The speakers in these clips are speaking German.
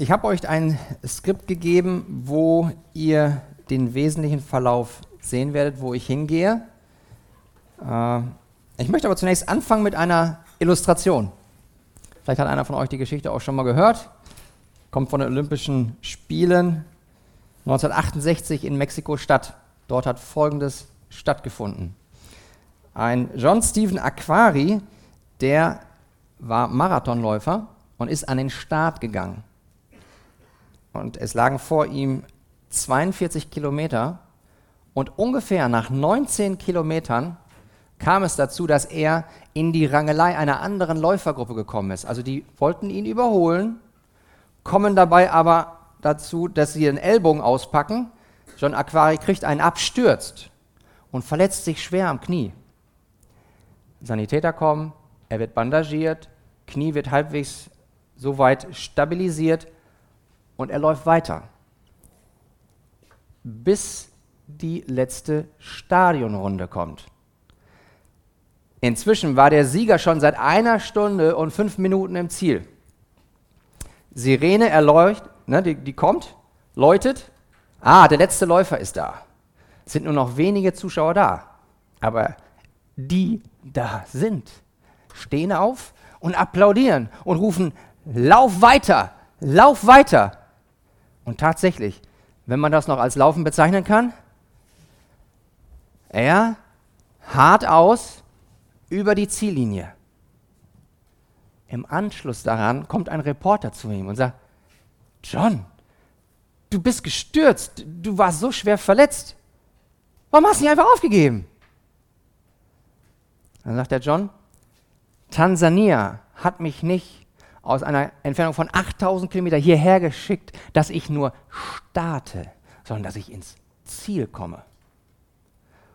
Ich habe euch ein Skript gegeben, wo ihr den wesentlichen Verlauf sehen werdet, wo ich hingehe. Äh, ich möchte aber zunächst anfangen mit einer Illustration. Vielleicht hat einer von euch die Geschichte auch schon mal gehört. Kommt von den Olympischen Spielen 1968 in Mexiko-Stadt. Dort hat Folgendes stattgefunden. Ein John Stephen Aquari, der war Marathonläufer und ist an den Start gegangen. Und es lagen vor ihm 42 Kilometer und ungefähr nach 19 Kilometern kam es dazu, dass er in die Rangelei einer anderen Läufergruppe gekommen ist. Also die wollten ihn überholen, kommen dabei aber dazu, dass sie den Ellbogen auspacken. John Aquari kriegt einen abstürzt und verletzt sich schwer am Knie. Sanitäter kommen, er wird bandagiert, Knie wird halbwegs soweit stabilisiert und er läuft weiter. Bis die letzte Stadionrunde kommt. Inzwischen war der Sieger schon seit einer Stunde und fünf Minuten im Ziel. Sirene erleuchtet, ne, die, die kommt, läutet. Ah, der letzte Läufer ist da. Es sind nur noch wenige Zuschauer da. Aber die da sind, stehen auf und applaudieren und rufen, lauf weiter, lauf weiter. Und tatsächlich, wenn man das noch als Laufen bezeichnen kann, er hart aus über die Ziellinie. Im Anschluss daran kommt ein Reporter zu ihm und sagt, John, du bist gestürzt, du warst so schwer verletzt. Warum hast du nicht einfach aufgegeben? Dann sagt der John, Tansania hat mich nicht aus einer Entfernung von 8000 Kilometern hierher geschickt, dass ich nur starte, sondern dass ich ins Ziel komme.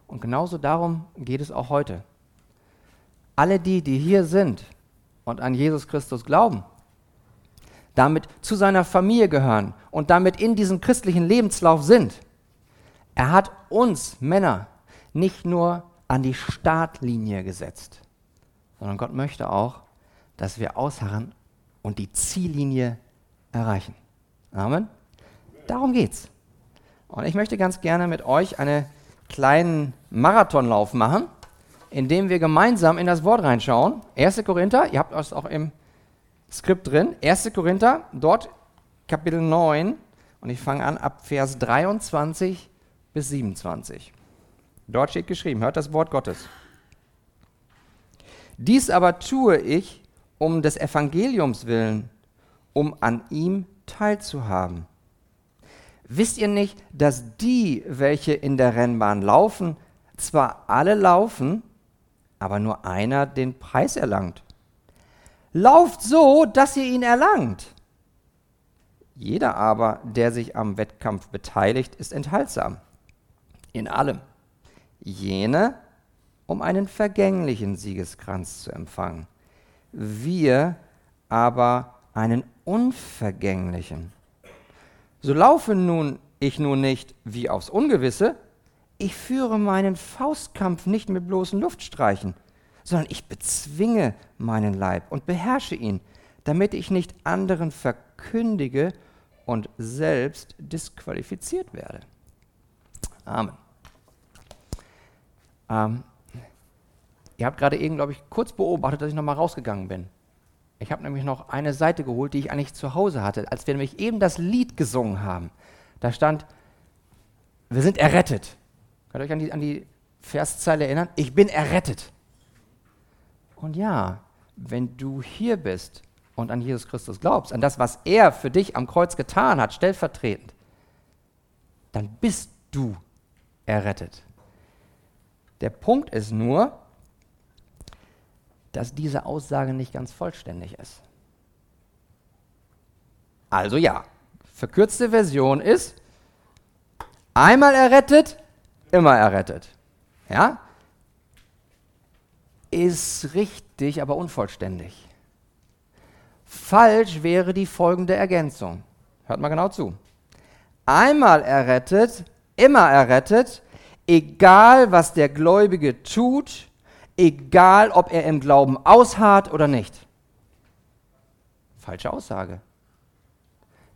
Und genauso darum geht es auch heute. Alle die, die hier sind und an Jesus Christus glauben, damit zu seiner Familie gehören und damit in diesem christlichen Lebenslauf sind, er hat uns Männer nicht nur an die Startlinie gesetzt, sondern Gott möchte auch, dass wir ausharren und die Ziellinie erreichen. Amen. Darum geht's. Und ich möchte ganz gerne mit euch einen kleinen Marathonlauf machen, indem wir gemeinsam in das Wort reinschauen. 1. Korinther, ihr habt es auch im Skript drin. 1. Korinther, dort Kapitel 9 und ich fange an ab Vers 23 bis 27. Dort steht geschrieben, hört das Wort Gottes. Dies aber tue ich um des Evangeliums willen, um an ihm teilzuhaben. Wisst ihr nicht, dass die, welche in der Rennbahn laufen, zwar alle laufen, aber nur einer den Preis erlangt? Lauft so, dass ihr ihn erlangt. Jeder aber, der sich am Wettkampf beteiligt, ist enthaltsam. In allem. Jene, um einen vergänglichen Siegeskranz zu empfangen wir aber einen unvergänglichen. So laufe nun ich nun nicht wie aufs Ungewisse, ich führe meinen Faustkampf nicht mit bloßen Luftstreichen, sondern ich bezwinge meinen Leib und beherrsche ihn, damit ich nicht anderen verkündige und selbst disqualifiziert werde. Amen. Ähm, Ihr habt gerade eben, glaube ich, kurz beobachtet, dass ich nochmal rausgegangen bin. Ich habe nämlich noch eine Seite geholt, die ich eigentlich zu Hause hatte, als wir nämlich eben das Lied gesungen haben. Da stand, wir sind errettet. Könnt ihr euch an die, an die Verszeile erinnern? Ich bin errettet. Und ja, wenn du hier bist und an Jesus Christus glaubst, an das, was er für dich am Kreuz getan hat, stellvertretend, dann bist du errettet. Der Punkt ist nur, dass diese Aussage nicht ganz vollständig ist. Also ja, verkürzte Version ist, einmal errettet, immer errettet. Ja? Ist richtig, aber unvollständig. Falsch wäre die folgende Ergänzung. Hört mal genau zu. Einmal errettet, immer errettet, egal was der Gläubige tut, egal ob er im Glauben ausharrt oder nicht. Falsche Aussage.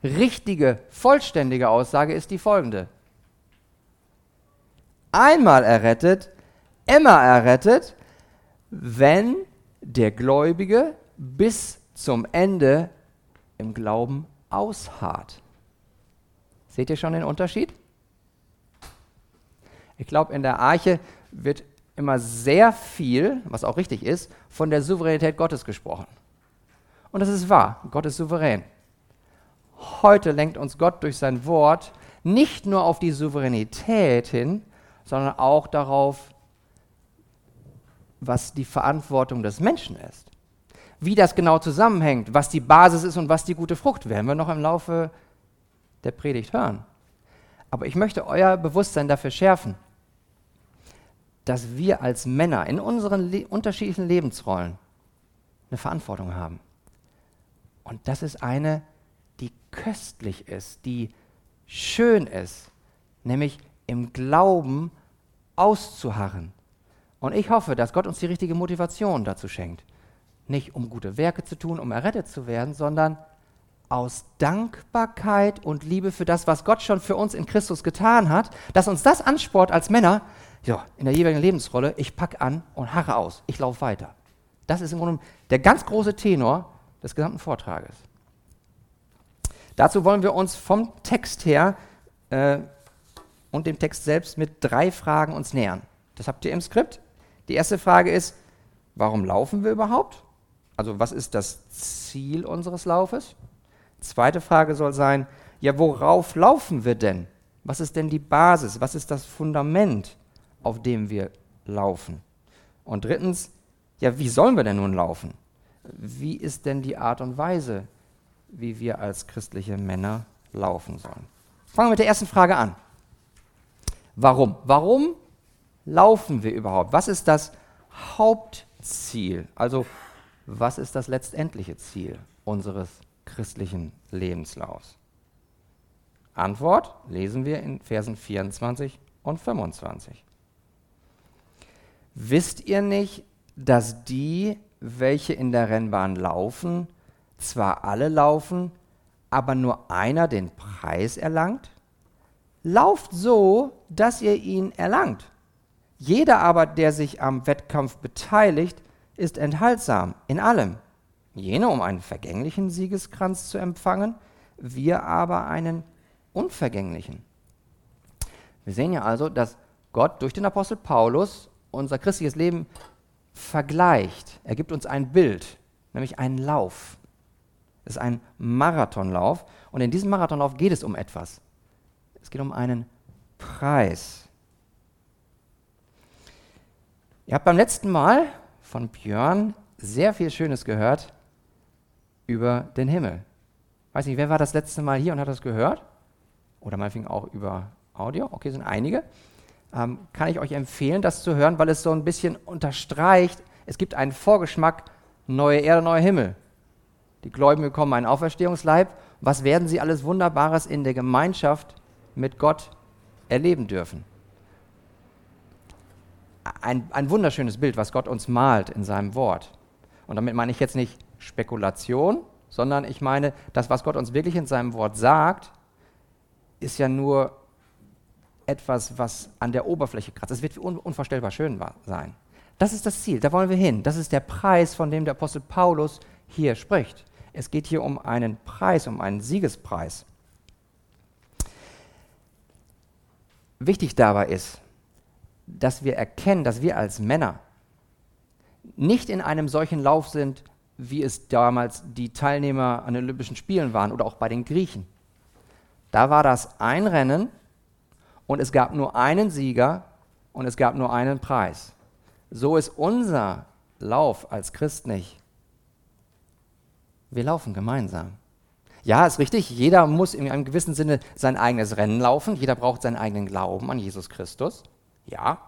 richtige, vollständige Aussage ist die folgende. Einmal errettet, immer errettet, wenn der Gläubige bis zum Ende im Glauben ausharrt. Seht ihr schon den Unterschied? Ich glaube, in der Arche wird immer sehr viel, was auch richtig ist, von der Souveränität Gottes gesprochen. Und das ist wahr, Gott ist souverän. Heute lenkt uns Gott durch sein Wort nicht nur auf die Souveränität hin, sondern auch darauf, was die Verantwortung des Menschen ist. Wie das genau zusammenhängt, was die Basis ist und was die gute Frucht, werden wir noch im Laufe der Predigt hören. Aber ich möchte euer Bewusstsein dafür schärfen, dass wir als Männer in unseren le unterschiedlichen Lebensrollen eine Verantwortung haben. Und das ist eine, die köstlich ist, die schön ist, nämlich im Glauben auszuharren. Und ich hoffe, dass Gott uns die richtige Motivation dazu schenkt. Nicht um gute Werke zu tun, um errettet zu werden, sondern aus Dankbarkeit und Liebe für das, was Gott schon für uns in Christus getan hat, dass uns das ansport als Männer, ja, in der jeweiligen Lebensrolle, ich packe an und harre aus, ich laufe weiter. Das ist im Grunde der ganz große Tenor des gesamten Vortrages. Dazu wollen wir uns vom Text her äh, und dem Text selbst mit drei Fragen uns nähern. Das habt ihr im Skript. Die erste Frage ist, warum laufen wir überhaupt? Also was ist das Ziel unseres Laufes? Zweite Frage soll sein, ja, worauf laufen wir denn? Was ist denn die Basis? Was ist das Fundament, auf dem wir laufen? Und drittens, ja, wie sollen wir denn nun laufen? wie ist denn die Art und Weise, wie wir als christliche Männer laufen sollen? Fangen wir mit der ersten Frage an. Warum? Warum laufen wir überhaupt? Was ist das Hauptziel? Also, was ist das letztendliche Ziel unseres christlichen Lebenslaufs? Antwort lesen wir in Versen 24 und 25. Wisst ihr nicht, dass die, welche in der Rennbahn laufen, zwar alle laufen, aber nur einer den Preis erlangt? Lauft so, dass ihr ihn erlangt. Jeder aber, der sich am Wettkampf beteiligt, ist enthaltsam in allem. Jene, um einen vergänglichen Siegeskranz zu empfangen, wir aber einen unvergänglichen. Wir sehen ja also, dass Gott durch den Apostel Paulus unser christliches Leben vergleicht. Er gibt uns ein Bild, nämlich einen Lauf. Es ist ein Marathonlauf und in diesem Marathonlauf geht es um etwas. Es geht um einen Preis. Ihr habt beim letzten Mal von Björn sehr viel Schönes gehört über den Himmel. Weiß nicht, wer war das letzte Mal hier und hat das gehört? Oder meinetwegen auch über Audio? Okay, sind einige ähm, kann ich euch empfehlen, das zu hören, weil es so ein bisschen unterstreicht, es gibt einen Vorgeschmack, neue Erde, neuer Himmel. Die Gläubigen bekommen einen Auferstehungsleib. Was werden sie alles Wunderbares in der Gemeinschaft mit Gott erleben dürfen? Ein, ein wunderschönes Bild, was Gott uns malt in seinem Wort. Und damit meine ich jetzt nicht Spekulation, sondern ich meine, das, was Gott uns wirklich in seinem Wort sagt, ist ja nur etwas, was an der Oberfläche kratzt. Es wird un unvorstellbar schön sein. Das ist das Ziel, da wollen wir hin. Das ist der Preis, von dem der Apostel Paulus hier spricht. Es geht hier um einen Preis, um einen Siegespreis. Wichtig dabei ist, dass wir erkennen, dass wir als Männer nicht in einem solchen Lauf sind, wie es damals die Teilnehmer an den Olympischen Spielen waren oder auch bei den Griechen. Da war das ein Rennen und es gab nur einen Sieger und es gab nur einen Preis. So ist unser Lauf als Christ nicht. Wir laufen gemeinsam. Ja, ist richtig, jeder muss in einem gewissen Sinne sein eigenes Rennen laufen, jeder braucht seinen eigenen Glauben an Jesus Christus. Ja.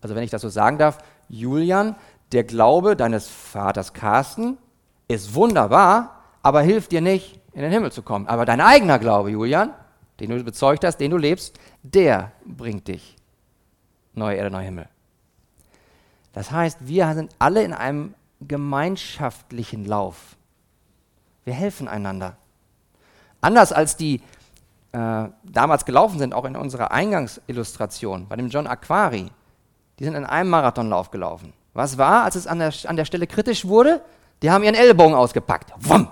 Also wenn ich das so sagen darf, Julian, der Glaube deines Vaters Carsten ist wunderbar, aber hilft dir nicht, in den Himmel zu kommen. Aber dein eigener Glaube, Julian, den du bezeugt hast, den du lebst, der bringt dich. Neue Erde, neuer Himmel. Das heißt, wir sind alle in einem gemeinschaftlichen Lauf. Wir helfen einander. Anders als die äh, damals gelaufen sind, auch in unserer Eingangsillustration bei dem John Aquari, die sind in einem Marathonlauf gelaufen. Was war, als es an der, an der Stelle kritisch wurde? Die haben ihren Ellbogen ausgepackt. Wumm!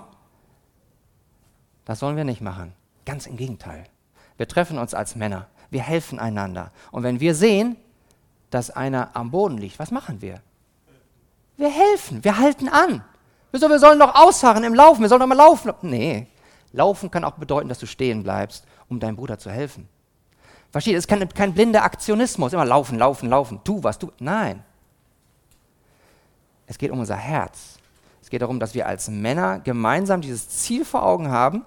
Das sollen wir nicht machen. Ganz im Gegenteil. Wir treffen uns als Männer. Wir helfen einander. Und wenn wir sehen, dass einer am Boden liegt, was machen wir? Wir helfen, wir halten an. Wieso, wir sollen doch ausharren im Laufen, wir sollen doch mal laufen. Nee, laufen kann auch bedeuten, dass du stehen bleibst, um deinem Bruder zu helfen. Versteht, es ist kein, kein blinder Aktionismus, immer laufen, laufen, laufen, tu was, tu. Nein. Es geht um unser Herz. Es geht darum, dass wir als Männer gemeinsam dieses Ziel vor Augen haben,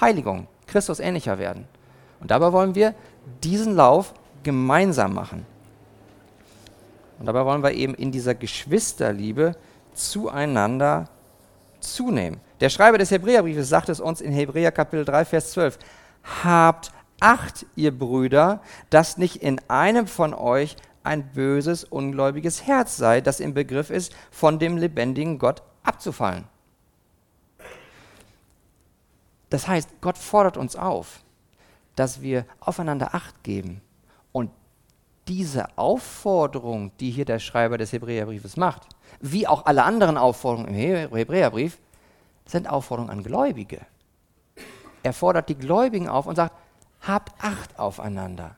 Heiligung, Christus ähnlicher werden. Und dabei wollen wir diesen Lauf gemeinsam machen. Und dabei wollen wir eben in dieser Geschwisterliebe zueinander zunehmen. Der Schreiber des Hebräerbriefes sagt es uns in Hebräer Kapitel 3, Vers 12. Habt Acht, ihr Brüder, dass nicht in einem von euch ein böses, ungläubiges Herz sei, das im Begriff ist, von dem lebendigen Gott abzufallen. Das heißt, Gott fordert uns auf, dass wir aufeinander Acht geben. Und diese Aufforderung, die hier der Schreiber des Hebräerbriefes macht, wie auch alle anderen Aufforderungen im Hebräerbrief, sind Aufforderungen an Gläubige. Er fordert die Gläubigen auf und sagt, habt Acht aufeinander.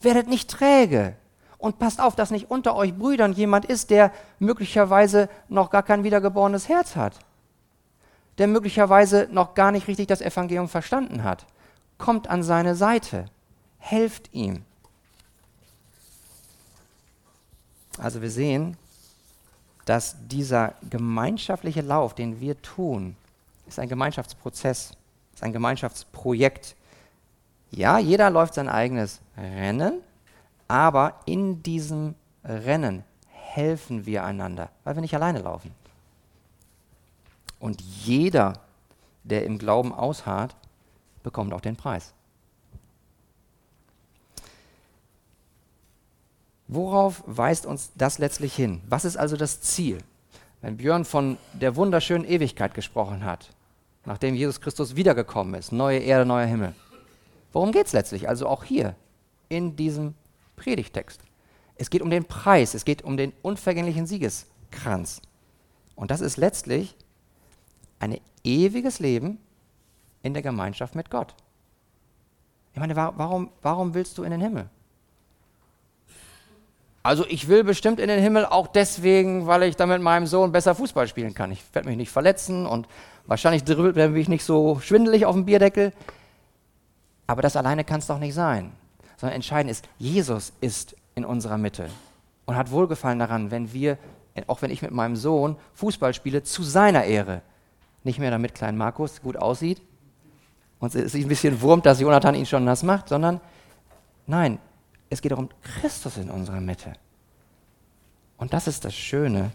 Werdet nicht träge und passt auf, dass nicht unter euch Brüdern jemand ist, der möglicherweise noch gar kein wiedergeborenes Herz hat, der möglicherweise noch gar nicht richtig das Evangelium verstanden hat. Kommt an seine Seite, helft ihm. Also wir sehen, dass dieser gemeinschaftliche Lauf, den wir tun, ist ein Gemeinschaftsprozess, ist ein Gemeinschaftsprojekt. Ja, jeder läuft sein eigenes Rennen, aber in diesem Rennen helfen wir einander, weil wir nicht alleine laufen. Und jeder, der im Glauben ausharrt, bekommt auch den Preis. Worauf weist uns das letztlich hin? Was ist also das Ziel? Wenn Björn von der wunderschönen Ewigkeit gesprochen hat, nachdem Jesus Christus wiedergekommen ist, neue Erde, neuer Himmel. Worum geht es letztlich? Also auch hier in diesem Predigtext. Es geht um den Preis, es geht um den unvergänglichen Siegeskranz. Und das ist letztlich ein ewiges Leben in der Gemeinschaft mit Gott. Ich meine, warum, warum willst du in den Himmel? Also ich will bestimmt in den Himmel auch deswegen, weil ich dann mit meinem Sohn besser Fußball spielen kann. Ich werde mich nicht verletzen und wahrscheinlich bin ich nicht so schwindelig auf dem Bierdeckel. Aber das alleine kann es doch nicht sein. Sondern entscheidend ist, Jesus ist in unserer Mitte und hat Wohlgefallen daran, wenn wir, auch wenn ich mit meinem Sohn Fußball spiele, zu seiner Ehre. Nicht mehr damit klein Markus gut aussieht und es sich ein bisschen wurmt, dass Jonathan ihn schon nass macht, sondern nein, es geht darum, Christus in unserer Mitte. Und das ist das Schöne,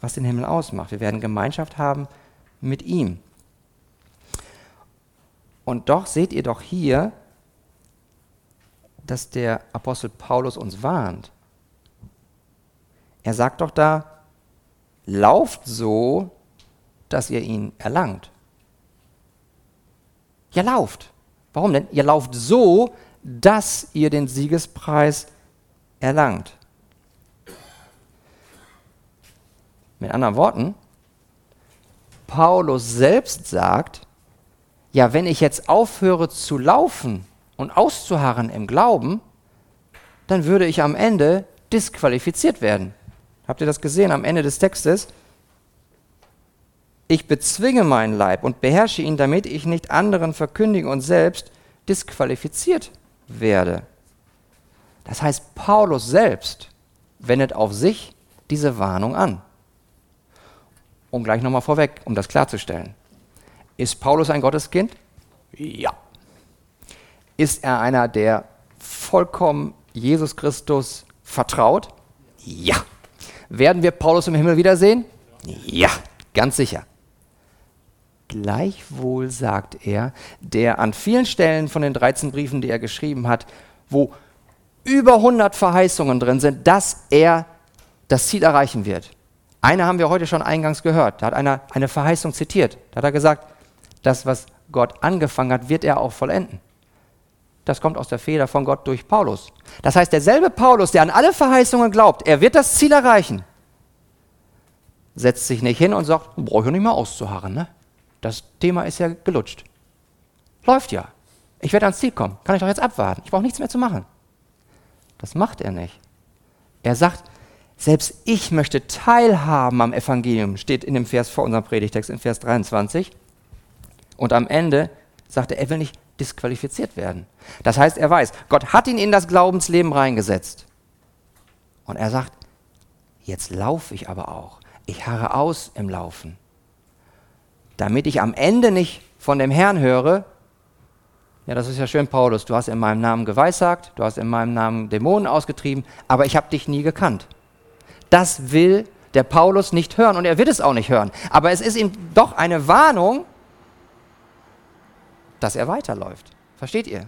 was den Himmel ausmacht. Wir werden Gemeinschaft haben mit ihm. Und doch seht ihr doch hier, dass der Apostel Paulus uns warnt. Er sagt doch da, lauft so, dass ihr ihn erlangt. Ja, lauft. Warum denn? Ihr lauft so, dass ihr den Siegespreis erlangt. Mit anderen Worten, Paulus selbst sagt, ja, wenn ich jetzt aufhöre zu laufen und auszuharren im Glauben, dann würde ich am Ende disqualifiziert werden. Habt ihr das gesehen am Ende des Textes? Ich bezwinge meinen Leib und beherrsche ihn, damit ich nicht anderen verkündige und selbst disqualifiziert werde. Das heißt, Paulus selbst wendet auf sich diese Warnung an. Um gleich nochmal vorweg, um das klarzustellen. Ist Paulus ein Gotteskind? Ja. Ist er einer, der vollkommen Jesus Christus vertraut? Ja. Werden wir Paulus im Himmel wiedersehen? Ja, ganz sicher. Gleichwohl sagt er, der an vielen Stellen von den 13 Briefen, die er geschrieben hat, wo über 100 Verheißungen drin sind, dass er das Ziel erreichen wird. Eine haben wir heute schon eingangs gehört. Da hat einer eine Verheißung zitiert. Da hat er gesagt, das, was Gott angefangen hat, wird er auch vollenden. Das kommt aus der Feder von Gott durch Paulus. Das heißt, derselbe Paulus, der an alle Verheißungen glaubt, er wird das Ziel erreichen, setzt sich nicht hin und sagt, brauche ich nicht mehr auszuharren. Ne? Das Thema ist ja gelutscht. Läuft ja. Ich werde ans Ziel kommen. Kann ich doch jetzt abwarten. Ich brauche nichts mehr zu machen. Das macht er nicht. Er sagt, selbst ich möchte teilhaben am Evangelium, steht in dem Vers vor unserem Predigtext, in Vers 23. Und am Ende sagt er, er will nicht disqualifiziert werden. Das heißt, er weiß, Gott hat ihn in das Glaubensleben reingesetzt. Und er sagt, jetzt laufe ich aber auch. Ich harre aus im Laufen. Damit ich am Ende nicht von dem Herrn höre, ja, das ist ja schön, Paulus, du hast in meinem Namen geweissagt, du hast in meinem Namen Dämonen ausgetrieben, aber ich habe dich nie gekannt. Das will der Paulus nicht hören und er wird es auch nicht hören. Aber es ist ihm doch eine Warnung, dass er weiterläuft. Versteht ihr?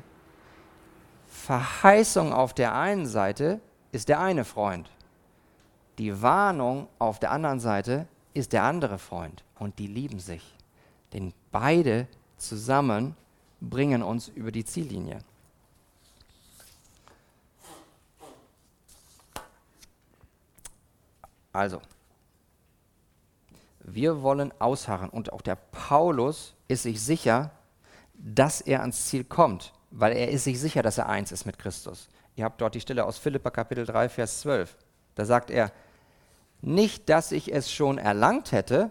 Verheißung auf der einen Seite ist der eine Freund. Die Warnung auf der anderen Seite ist der andere Freund. Und die lieben sich. Beide zusammen bringen uns über die Ziellinie. Also, wir wollen ausharren und auch der Paulus ist sich sicher, dass er ans Ziel kommt, weil er ist sich sicher, dass er eins ist mit Christus. Ihr habt dort die Stelle aus Philippa Kapitel 3, Vers 12. Da sagt er, nicht, dass ich es schon erlangt hätte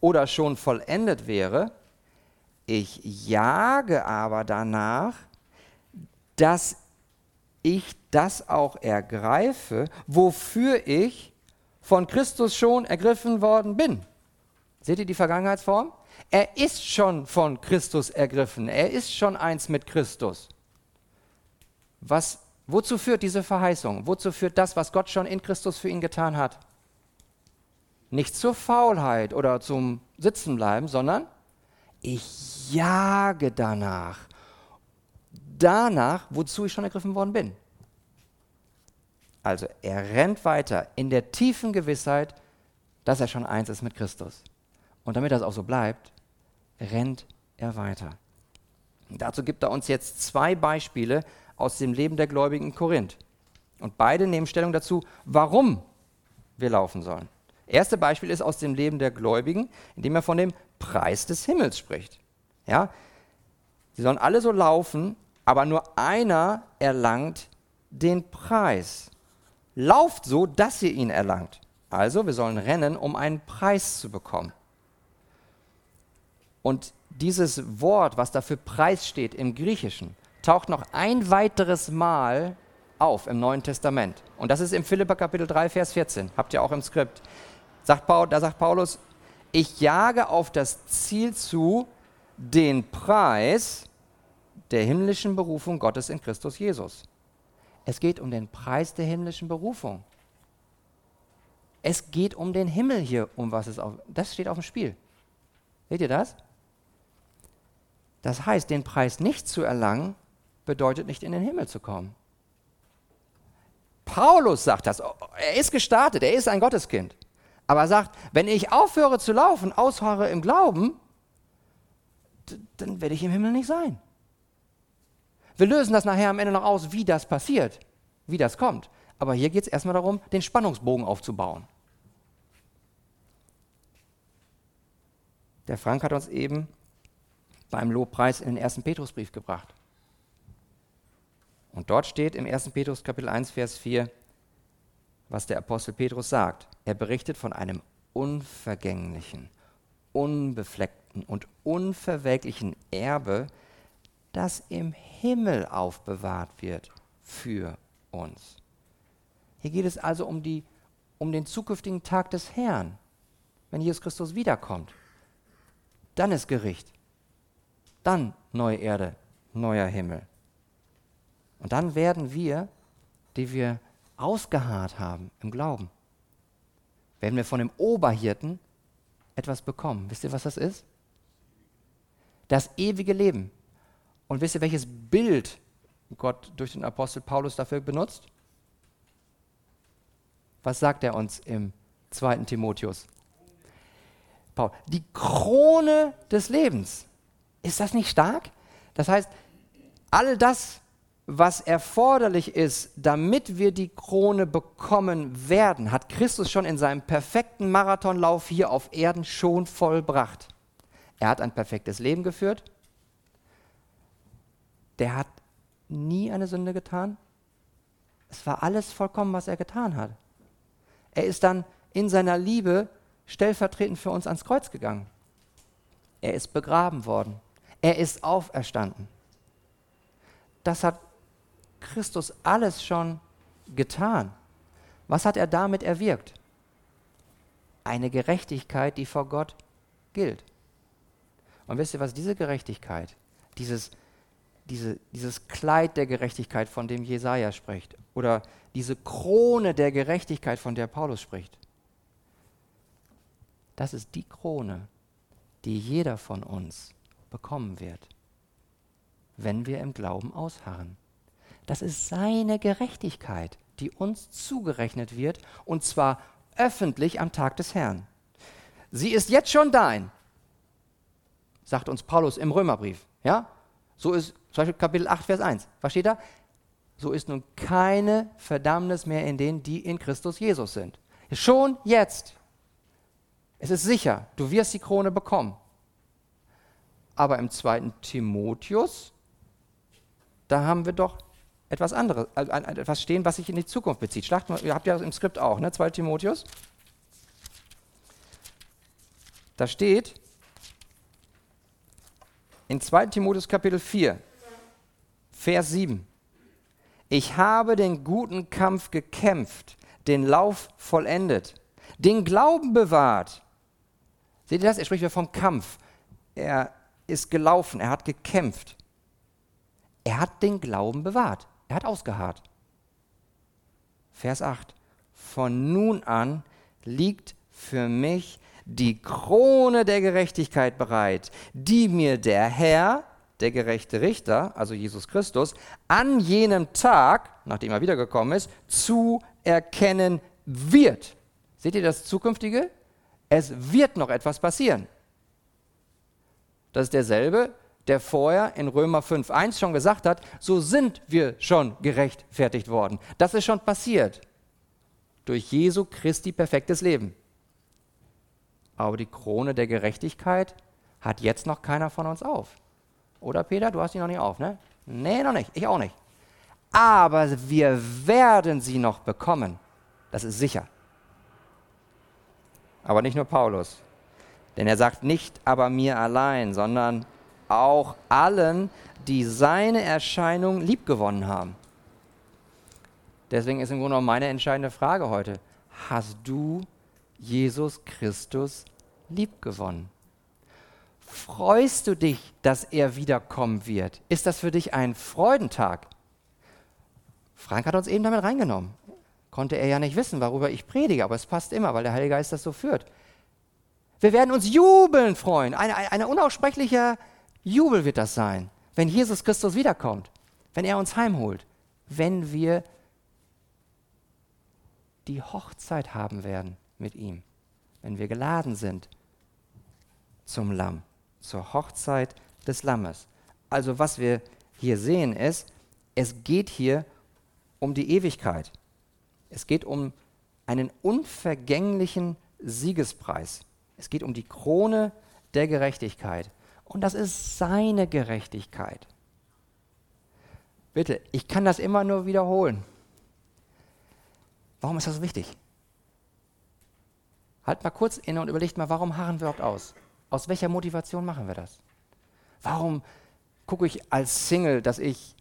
oder schon vollendet wäre, ich jage aber danach, dass ich das auch ergreife, wofür ich von Christus schon ergriffen worden bin. Seht ihr die Vergangenheitsform? Er ist schon von Christus ergriffen. Er ist schon eins mit Christus. Was, wozu führt diese Verheißung? Wozu führt das, was Gott schon in Christus für ihn getan hat? Nicht zur Faulheit oder zum Sitzenbleiben, sondern ich jage danach. Danach, wozu ich schon ergriffen worden bin. Also er rennt weiter in der tiefen Gewissheit, dass er schon eins ist mit Christus. Und damit das auch so bleibt, rennt er weiter. Dazu gibt er uns jetzt zwei Beispiele aus dem Leben der Gläubigen in Korinth. Und beide nehmen Stellung dazu, warum wir laufen sollen. Erste Beispiel ist aus dem Leben der Gläubigen, indem er von dem Preis des Himmels spricht. Ja? Sie sollen alle so laufen, aber nur einer erlangt den Preis. Lauft so, dass ihr ihn erlangt. Also, wir sollen rennen, um einen Preis zu bekommen. Und dieses Wort, was dafür Preis steht im Griechischen, taucht noch ein weiteres Mal auf im Neuen Testament. Und das ist im Philipper Kapitel 3, Vers 14. Habt ihr auch im Skript. Sagt Paul, da sagt Paulus, ich jage auf das Ziel zu, den Preis der himmlischen Berufung Gottes in Christus Jesus. Es geht um den Preis der himmlischen Berufung. Es geht um den Himmel hier, um was es auf. Das steht auf dem Spiel. Seht ihr das? Das heißt, den Preis nicht zu erlangen, bedeutet nicht in den Himmel zu kommen. Paulus sagt das. Er ist gestartet, er ist ein Gotteskind. Aber er sagt, wenn ich aufhöre zu laufen, ausharre im Glauben, dann werde ich im Himmel nicht sein. Wir lösen das nachher am Ende noch aus, wie das passiert, wie das kommt. Aber hier geht es erstmal darum, den Spannungsbogen aufzubauen. Der Frank hat uns eben beim Lobpreis in den ersten Petrusbrief gebracht. Und dort steht im 1. Petrus Kapitel 1, Vers 4, was der Apostel Petrus sagt. Er berichtet von einem unvergänglichen, unbefleckten und unverwelklichen Erbe, das im Himmel aufbewahrt wird für uns. Hier geht es also um, die, um den zukünftigen Tag des Herrn, wenn Jesus Christus wiederkommt. Dann ist Gericht. Dann neue Erde, neuer Himmel. Und dann werden wir, die wir ausgeharrt haben im Glauben, werden wir von dem Oberhirten etwas bekommen. Wisst ihr, was das ist? Das ewige Leben. Und wisst ihr, welches Bild Gott durch den Apostel Paulus dafür benutzt? Was sagt er uns im 2. Timotheus? Paul, die Krone des Lebens. Ist das nicht stark? Das heißt, all das, was erforderlich ist, damit wir die Krone bekommen werden, hat Christus schon in seinem perfekten Marathonlauf hier auf Erden schon vollbracht. Er hat ein perfektes Leben geführt. Der hat nie eine Sünde getan. Es war alles vollkommen, was er getan hat. Er ist dann in seiner Liebe stellvertretend für uns ans Kreuz gegangen. Er ist begraben worden. Er ist auferstanden. Das hat Christus alles schon getan. Was hat er damit erwirkt? Eine Gerechtigkeit, die vor Gott gilt. Und wisst ihr was, diese Gerechtigkeit, dieses, diese, dieses Kleid der Gerechtigkeit, von dem Jesaja spricht, oder diese Krone der Gerechtigkeit, von der Paulus spricht, das ist die Krone, die jeder von uns bekommen wird, wenn wir im Glauben ausharren. Das ist seine Gerechtigkeit, die uns zugerechnet wird, und zwar öffentlich am Tag des Herrn. Sie ist jetzt schon dein, sagt uns Paulus im Römerbrief. Ja? So ist zum Beispiel Kapitel 8, Vers 1. Was steht da? So ist nun keine Verdammnis mehr in denen, die in Christus Jesus sind. Schon jetzt. Es ist sicher, du wirst die Krone bekommen. Aber im zweiten Timotheus, da haben wir doch etwas anderes, äh, etwas stehen, was sich in die Zukunft bezieht. Schlacht, ihr habt ja im Skript auch, ne? 2 Timotheus. Da steht in 2 Timotheus Kapitel 4, Vers 7. Ich habe den guten Kampf gekämpft, den Lauf vollendet, den Glauben bewahrt. Seht ihr das? Er spricht wieder vom Kampf. Er ist gelaufen, er hat gekämpft. Er hat den Glauben bewahrt. Er hat ausgeharrt. Vers 8. Von nun an liegt für mich die Krone der Gerechtigkeit bereit, die mir der Herr, der gerechte Richter, also Jesus Christus, an jenem Tag, nachdem er wiedergekommen ist, zu erkennen wird. Seht ihr das Zukünftige? Es wird noch etwas passieren. Das ist derselbe, der vorher in Römer 5.1 schon gesagt hat, so sind wir schon gerechtfertigt worden. Das ist schon passiert. Durch Jesu Christi perfektes Leben. Aber die Krone der Gerechtigkeit hat jetzt noch keiner von uns auf. Oder Peter, du hast die noch nicht auf, ne? Nee, noch nicht. Ich auch nicht. Aber wir werden sie noch bekommen. Das ist sicher. Aber nicht nur Paulus. Denn er sagt nicht aber mir allein, sondern auch allen, die seine Erscheinung liebgewonnen haben. Deswegen ist im Grunde genommen meine entscheidende Frage heute. Hast du Jesus Christus liebgewonnen? Freust du dich, dass er wiederkommen wird? Ist das für dich ein Freudentag? Frank hat uns eben damit reingenommen konnte er ja nicht wissen, worüber ich predige, aber es passt immer, weil der Heilige Geist das so führt. Wir werden uns jubeln freuen. Ein, ein, ein unaussprechlicher Jubel wird das sein, wenn Jesus Christus wiederkommt, wenn er uns heimholt, wenn wir die Hochzeit haben werden mit ihm, wenn wir geladen sind zum Lamm, zur Hochzeit des Lammes. Also was wir hier sehen ist, es geht hier um die Ewigkeit. Es geht um einen unvergänglichen Siegespreis. Es geht um die Krone der Gerechtigkeit. Und das ist seine Gerechtigkeit. Bitte, ich kann das immer nur wiederholen. Warum ist das wichtig? Halt mal kurz inne und überlegt mal, warum harren wir überhaupt aus? Aus welcher Motivation machen wir das? Warum gucke ich als Single, dass ich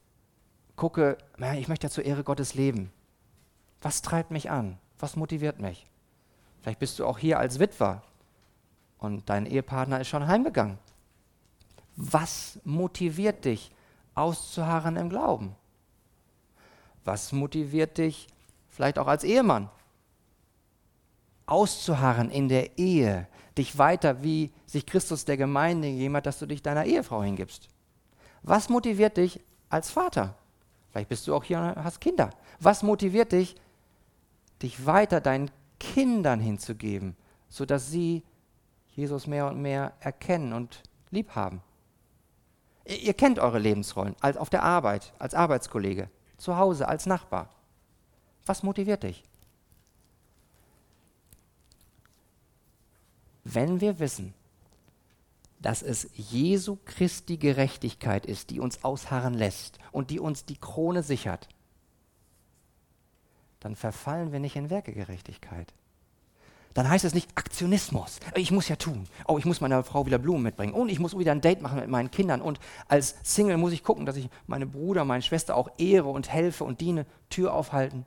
gucke, ich möchte ja zur Ehre Gottes leben? Was treibt mich an? Was motiviert mich? Vielleicht bist du auch hier als Witwer und dein Ehepartner ist schon heimgegangen. Was motiviert dich, auszuharren im Glauben? Was motiviert dich, vielleicht auch als Ehemann, auszuharren in der Ehe, dich weiter, wie sich Christus der Gemeinde gegeben hat, dass du dich deiner Ehefrau hingibst? Was motiviert dich als Vater? Vielleicht bist du auch hier und hast Kinder. Was motiviert dich, dich weiter deinen Kindern hinzugeben, sodass sie Jesus mehr und mehr erkennen und lieb haben. Ihr, kennt eure Lebensrollen, als auf der Arbeit, als Arbeitskollege, zu Hause, als Nachbar. Was motiviert dich? Wenn wir wissen, dass es Jesu Christi Gerechtigkeit ist, die uns ausharren lässt und die uns die Krone sichert, dann verfallen wir nicht in Werkegerechtigkeit. Dann heißt es nicht Aktionismus. Ich muss ja tun. Oh, ich muss meiner Frau wieder Blumen mitbringen. Und ich muss wieder ein Date machen mit meinen Kindern. Und als Single muss ich gucken, dass ich meine Bruder, meine Schwester auch ehre und helfe und diene. Tür aufhalten.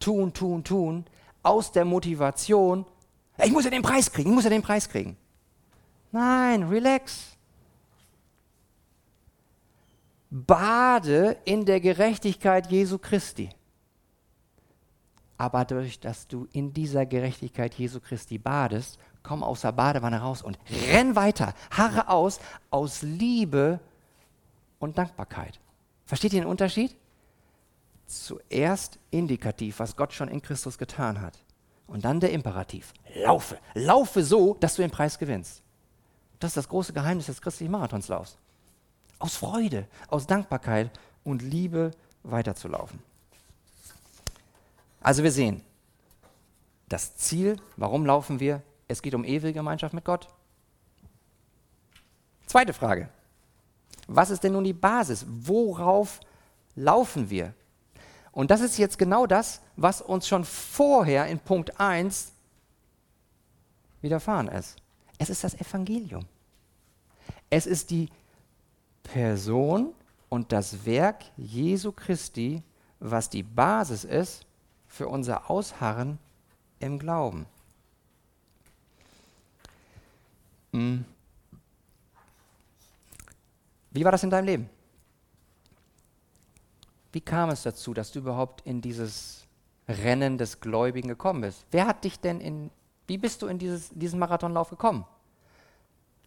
Tun, tun, tun. Aus der Motivation, ich muss ja den Preis kriegen, ich muss ja den Preis kriegen. Nein, relax. Bade in der Gerechtigkeit Jesu Christi. Aber dadurch, dass du in dieser Gerechtigkeit Jesu Christi badest, komm aus der Badewanne raus und renn weiter, harre aus, aus Liebe und Dankbarkeit. Versteht ihr den Unterschied? Zuerst indikativ, was Gott schon in Christus getan hat. Und dann der Imperativ. Laufe. Laufe so, dass du den Preis gewinnst. Das ist das große Geheimnis des christlichen Marathonslaufs. Aus Freude, aus Dankbarkeit und Liebe weiterzulaufen. Also wir sehen, das Ziel, warum laufen wir? Es geht um ewige Gemeinschaft mit Gott. Zweite Frage. Was ist denn nun die Basis? Worauf laufen wir? Und das ist jetzt genau das, was uns schon vorher in Punkt 1 widerfahren ist. Es ist das Evangelium. Es ist die Person und das Werk Jesu Christi, was die Basis ist für unser Ausharren im Glauben. Hm. Wie war das in deinem Leben? Wie kam es dazu, dass du überhaupt in dieses Rennen des Gläubigen gekommen bist? Wer hat dich denn in wie bist du in dieses, diesen Marathonlauf gekommen?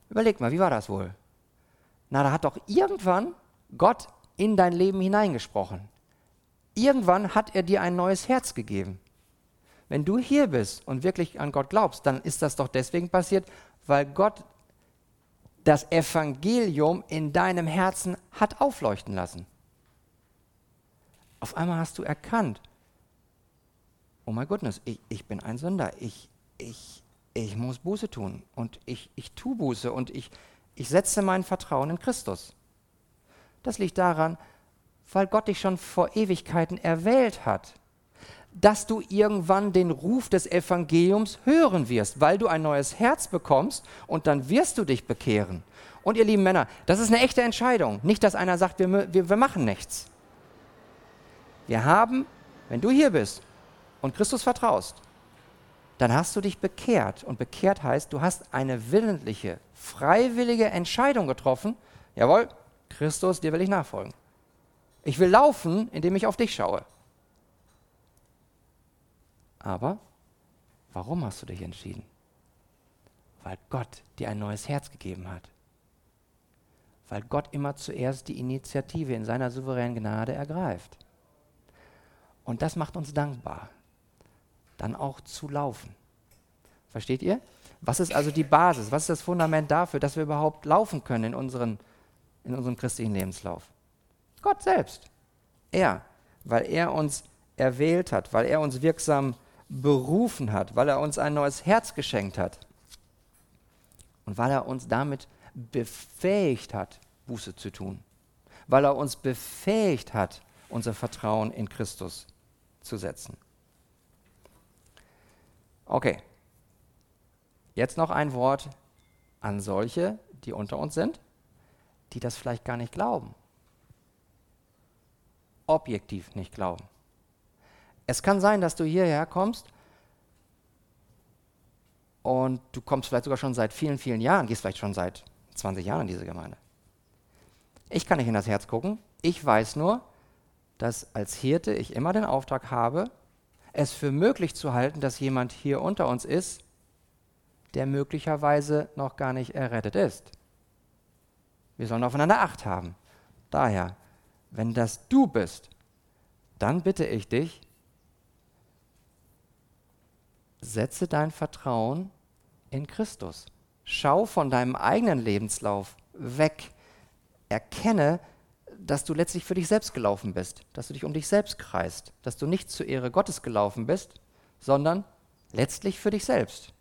Überleg mal, wie war das wohl? Na, da hat doch irgendwann Gott in dein Leben hineingesprochen. Irgendwann hat er dir ein neues Herz gegeben. Wenn du hier bist und wirklich an Gott glaubst, dann ist das doch deswegen passiert, weil Gott das Evangelium in deinem Herzen hat aufleuchten lassen. Auf einmal hast du erkannt, oh mein Gott, ich, ich bin ein Sünder, ich, ich, ich muss Buße tun und ich, ich tue Buße und ich, ich setze mein Vertrauen in Christus. Das liegt daran, weil Gott dich schon vor Ewigkeiten erwählt hat, dass du irgendwann den Ruf des Evangeliums hören wirst, weil du ein neues Herz bekommst und dann wirst du dich bekehren. Und ihr lieben Männer, das ist eine echte Entscheidung. Nicht, dass einer sagt, wir, wir, wir machen nichts. Wir haben, wenn du hier bist und Christus vertraust, dann hast du dich bekehrt. Und bekehrt heißt, du hast eine willentliche, freiwillige Entscheidung getroffen. Jawohl, Christus, dir will ich nachfolgen. Ich will laufen, indem ich auf dich schaue. Aber warum hast du dich entschieden? Weil Gott dir ein neues Herz gegeben hat. Weil Gott immer zuerst die Initiative in seiner souveränen Gnade ergreift. Und das macht uns dankbar dann auch zu laufen. Versteht ihr? Was ist also die Basis? Was ist das Fundament dafür, dass wir überhaupt laufen können in, unseren, in unserem christlichen Lebenslauf? Gott selbst. Er, weil er uns erwählt hat, weil er uns wirksam berufen hat, weil er uns ein neues Herz geschenkt hat und weil er uns damit befähigt hat, Buße zu tun, weil er uns befähigt hat, unser Vertrauen in Christus zu setzen. Okay. Jetzt noch ein Wort an solche, die unter uns sind, die das vielleicht gar nicht glauben. Objektiv nicht glauben. Es kann sein, dass du hierher kommst und du kommst vielleicht sogar schon seit vielen, vielen Jahren, gehst vielleicht schon seit 20 Jahren in diese Gemeinde. Ich kann nicht in das Herz gucken. Ich weiß nur, dass als Hirte ich immer den Auftrag habe, es für möglich zu halten, dass jemand hier unter uns ist, der möglicherweise noch gar nicht errettet ist. Wir sollen aufeinander Acht haben. Daher, wenn das du bist, dann bitte ich dich, setze dein Vertrauen in Christus. Schau von deinem eigenen Lebenslauf weg, erkenne, dass du letztlich für dich selbst gelaufen bist, dass du dich um dich selbst kreist, dass du nicht zur Ehre Gottes gelaufen bist, sondern letztlich für dich selbst.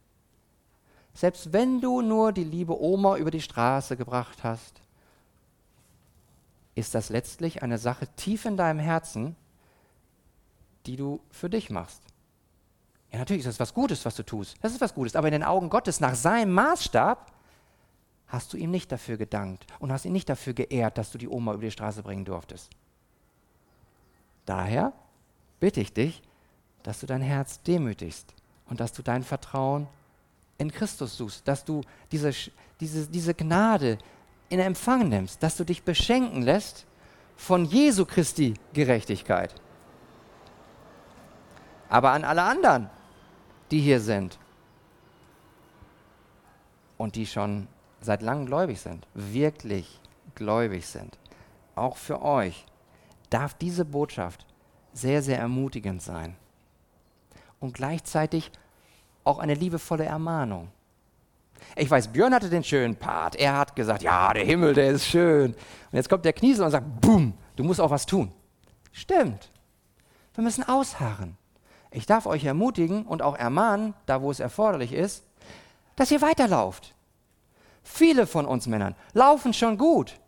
Selbst wenn du nur die liebe Oma über die Straße gebracht hast, ist das letztlich eine Sache tief in deinem Herzen, die du für dich machst. Ja, natürlich ist das was Gutes, was du tust. Das ist was Gutes. Aber in den Augen Gottes, nach seinem Maßstab, hast du ihm nicht dafür gedankt und hast ihn nicht dafür geehrt, dass du die Oma über die Straße bringen durftest. Daher bitte ich dich, dass du dein Herz demütigst und dass du dein Vertrauen in Christus suchst, dass du diese, diese, diese Gnade in Empfang nimmst, dass du dich beschenken lässt von Jesu Christi Gerechtigkeit. Aber an alle anderen, die hier sind und die schon seit langem gläubig sind, wirklich gläubig sind, auch für euch, darf diese Botschaft sehr, sehr ermutigend sein und gleichzeitig auch eine liebevolle Ermahnung. Ich weiß, Björn hatte den schönen Part. Er hat gesagt, ja, der Himmel, der ist schön. Und jetzt kommt der Kniesel und sagt, boom, du musst auch was tun. Stimmt. Wir müssen ausharren. Ich darf euch ermutigen und auch ermahnen, da wo es erforderlich ist, dass ihr weiterlauft. Viele von uns Männern laufen schon gut.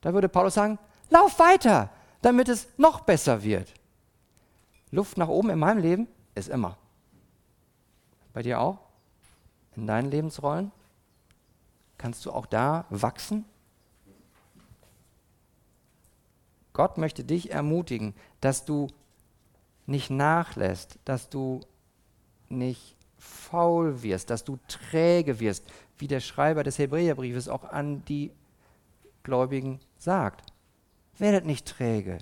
Da würde Paulus sagen, lauf weiter, damit es noch besser wird. Luft nach oben in meinem Leben ist immer. Bei dir auch? In deinen Lebensrollen? Kannst du auch da wachsen? Gott möchte dich ermutigen, dass du nicht nachlässt, dass du nicht faul wirst, dass du träge wirst, wie der Schreiber des Hebräerbriefes auch an die Gläubigen sagt. Werdet nicht träge,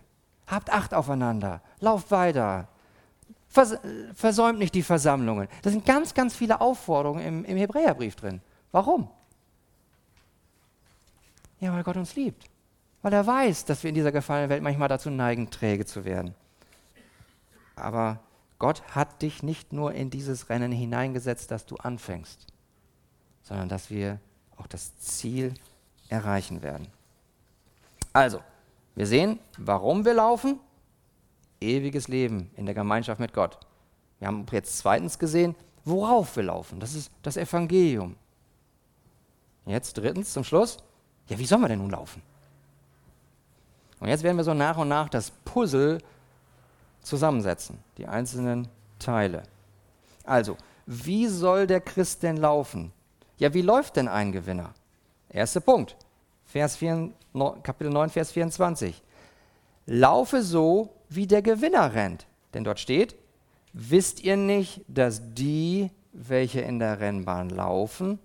habt Acht aufeinander, lauft weiter, Vers versäumt nicht die Versammlungen. Da sind ganz, ganz viele Aufforderungen im, im Hebräerbrief drin. Warum? Ja, weil Gott uns liebt. Weil er weiß, dass wir in dieser gefallenen Welt manchmal dazu neigen, träge zu werden. Aber Gott hat dich nicht nur in dieses Rennen hineingesetzt, dass du anfängst, sondern dass wir auch das Ziel erreichen werden. Also, wir sehen, warum wir laufen, ewiges Leben in der Gemeinschaft mit Gott. Wir haben jetzt zweitens gesehen, worauf wir laufen. Das ist das Evangelium. Jetzt drittens zum Schluss, ja, wie sollen wir denn nun laufen? Und jetzt werden wir so nach und nach das Puzzle zusammensetzen, die einzelnen Teile. Also, wie soll der Christ denn laufen? Ja, wie läuft denn ein Gewinner? Erster Punkt, Vers 4, Kapitel 9, Vers 24. Laufe so, wie der Gewinner rennt. Denn dort steht, wisst ihr nicht, dass die, welche in der Rennbahn laufen,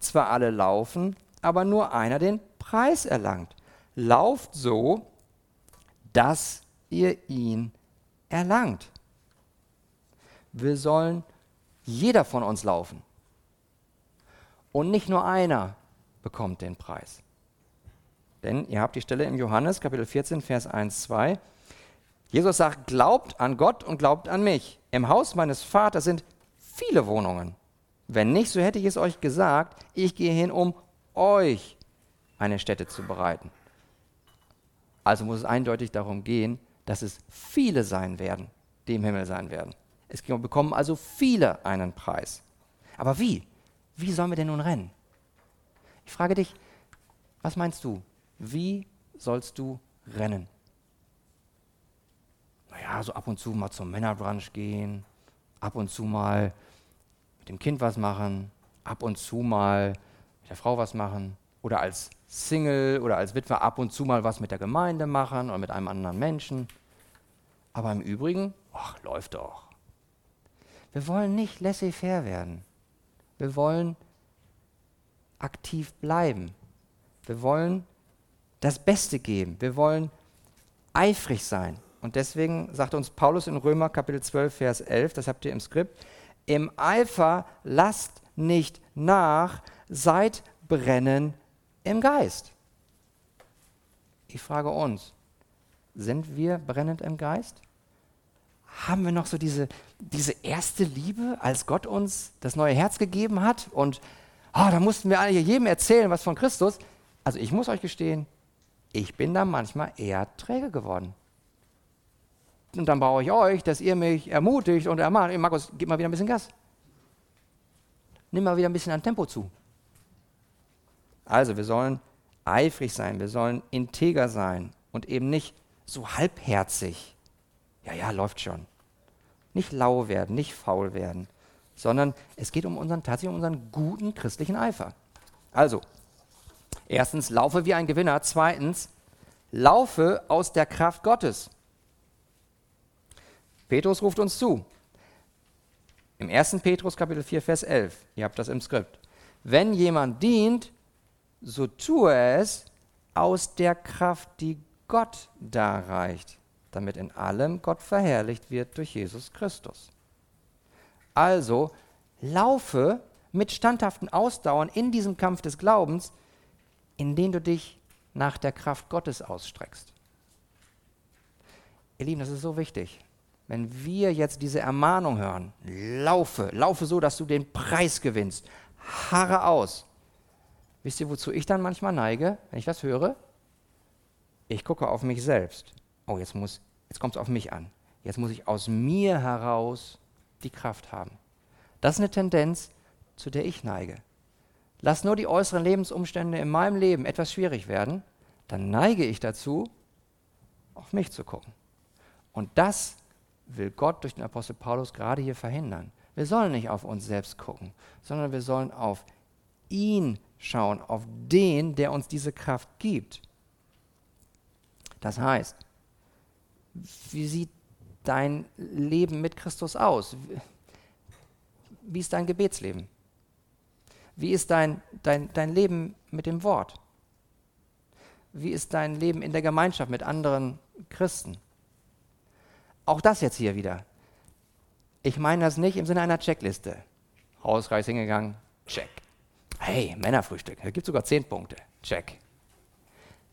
zwar alle laufen, aber nur einer den Preis erlangt. Lauft so, dass ihr ihn erlangt. Wir sollen jeder von uns laufen. Und nicht nur einer bekommt den Preis. Denn ihr habt die Stelle im Johannes Kapitel 14, Vers 1, 2. Jesus sagt, glaubt an Gott und glaubt an mich. Im Haus meines Vaters sind viele Wohnungen. Wenn nicht, so hätte ich es euch gesagt, ich gehe hin, um euch eine Stätte zu bereiten. Also muss es eindeutig darum gehen, dass es viele sein werden, die im Himmel sein werden. Es bekommen also viele einen Preis. Aber wie? Wie sollen wir denn nun rennen? Ich frage dich, was meinst du? Wie sollst du rennen? Naja, so ab und zu mal zum Männerbrunch gehen, ab und zu mal mit dem Kind was machen, ab und zu mal mit der Frau was machen oder als Single oder als Witwer ab und zu mal was mit der Gemeinde machen oder mit einem anderen Menschen. Aber im Übrigen, ach, läuft doch. Wir wollen nicht laissez-faire werden. Wir wollen aktiv bleiben. Wir wollen das Beste geben. Wir wollen eifrig sein. Und deswegen sagt uns Paulus in Römer Kapitel 12, Vers 11, das habt ihr im Skript, im Eifer lasst nicht nach, seid brennen im Geist. Ich frage uns, sind wir brennend im Geist? Haben wir noch so diese, diese erste Liebe, als Gott uns das neue Herz gegeben hat? Und oh, da mussten wir alle jedem erzählen, was von Christus. Also ich muss euch gestehen, ich bin da manchmal eher träge geworden. Und dann brauche ich euch, dass ihr mich ermutigt und ermahnt. Markus, gib mal wieder ein bisschen Gas. Nimm mal wieder ein bisschen an Tempo zu. Also, wir sollen eifrig sein, wir sollen integer sein und eben nicht so halbherzig. Ja, ja, läuft schon. Nicht lau werden, nicht faul werden, sondern es geht um unseren, tatsächlich um unseren guten christlichen Eifer. Also, erstens, laufe wie ein Gewinner. Zweitens, laufe aus der Kraft Gottes. Petrus ruft uns zu. Im 1. Petrus Kapitel 4, Vers 11. Ihr habt das im Skript. Wenn jemand dient, so tue es aus der Kraft, die Gott darreicht, damit in allem Gott verherrlicht wird durch Jesus Christus. Also laufe mit standhaften Ausdauern in diesem Kampf des Glaubens, in den du dich nach der Kraft Gottes ausstreckst. Ihr Lieben, das ist so wichtig. Wenn wir jetzt diese Ermahnung hören, laufe, laufe so, dass du den Preis gewinnst, harre aus. Wisst ihr, wozu ich dann manchmal neige, wenn ich das höre? Ich gucke auf mich selbst. Oh, jetzt, jetzt kommt es auf mich an. Jetzt muss ich aus mir heraus die Kraft haben. Das ist eine Tendenz, zu der ich neige. Lass nur die äußeren Lebensumstände in meinem Leben etwas schwierig werden, dann neige ich dazu, auf mich zu gucken. Und das will Gott durch den Apostel Paulus gerade hier verhindern. Wir sollen nicht auf uns selbst gucken, sondern wir sollen auf ihn schauen, auf den, der uns diese Kraft gibt. Das heißt, wie sieht dein Leben mit Christus aus? Wie ist dein Gebetsleben? Wie ist dein, dein, dein Leben mit dem Wort? Wie ist dein Leben in der Gemeinschaft mit anderen Christen? Auch das jetzt hier wieder. Ich meine das nicht im Sinne einer Checkliste. Hauskreis hingegangen, check. Hey, Männerfrühstück, da gibt es sogar zehn Punkte, check.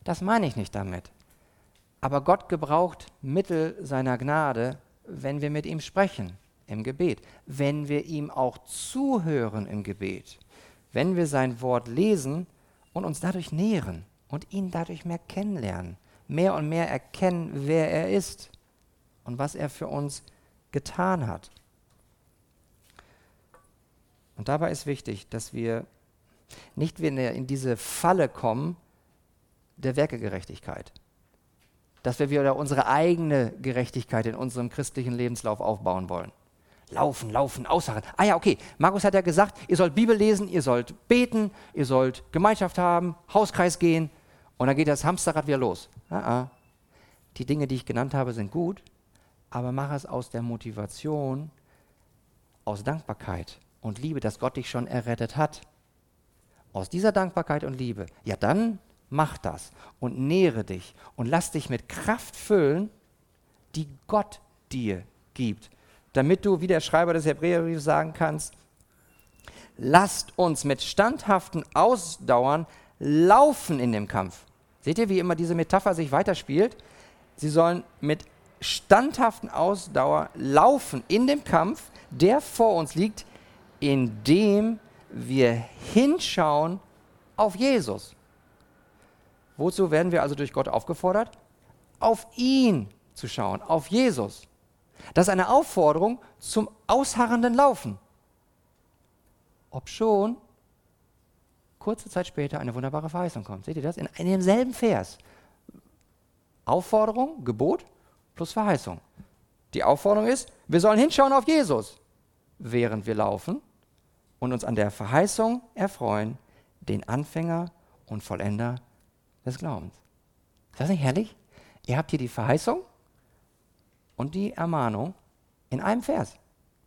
Das meine ich nicht damit. Aber Gott gebraucht Mittel seiner Gnade, wenn wir mit ihm sprechen im Gebet, wenn wir ihm auch zuhören im Gebet, wenn wir sein Wort lesen und uns dadurch nähren und ihn dadurch mehr kennenlernen, mehr und mehr erkennen, wer er ist und was er für uns getan hat. Und dabei ist wichtig, dass wir nicht wieder in diese Falle kommen der Werkegerechtigkeit dass wir wieder unsere eigene Gerechtigkeit in unserem christlichen Lebenslauf aufbauen wollen. Laufen, laufen, ausharren. Ah ja, okay. Markus hat ja gesagt, ihr sollt Bibel lesen, ihr sollt beten, ihr sollt Gemeinschaft haben, Hauskreis gehen und dann geht das Hamsterrad wieder los. Ah, ah. Die Dinge, die ich genannt habe, sind gut, aber mach es aus der Motivation, aus Dankbarkeit und Liebe, dass Gott dich schon errettet hat. Aus dieser Dankbarkeit und Liebe, ja dann mach das und nähre dich und lass dich mit Kraft füllen, die Gott dir gibt, damit du, wie der Schreiber des Hebräerbriefs sagen kannst, lasst uns mit standhaften Ausdauern laufen in dem Kampf. Seht ihr, wie immer diese Metapher sich weiterspielt? Sie sollen mit standhaften Ausdauer laufen in dem Kampf, der vor uns liegt, indem wir hinschauen auf Jesus. Wozu werden wir also durch Gott aufgefordert? Auf ihn zu schauen, auf Jesus. Das ist eine Aufforderung zum ausharrenden Laufen. Ob schon kurze Zeit später eine wunderbare Verheißung kommt. Seht ihr das? In, in demselben Vers. Aufforderung, Gebot plus Verheißung. Die Aufforderung ist, wir sollen hinschauen auf Jesus, während wir laufen und uns an der Verheißung erfreuen, den Anfänger und Vollender des Glaubens. Ist das nicht herrlich? Ihr habt hier die Verheißung und die Ermahnung in einem Vers.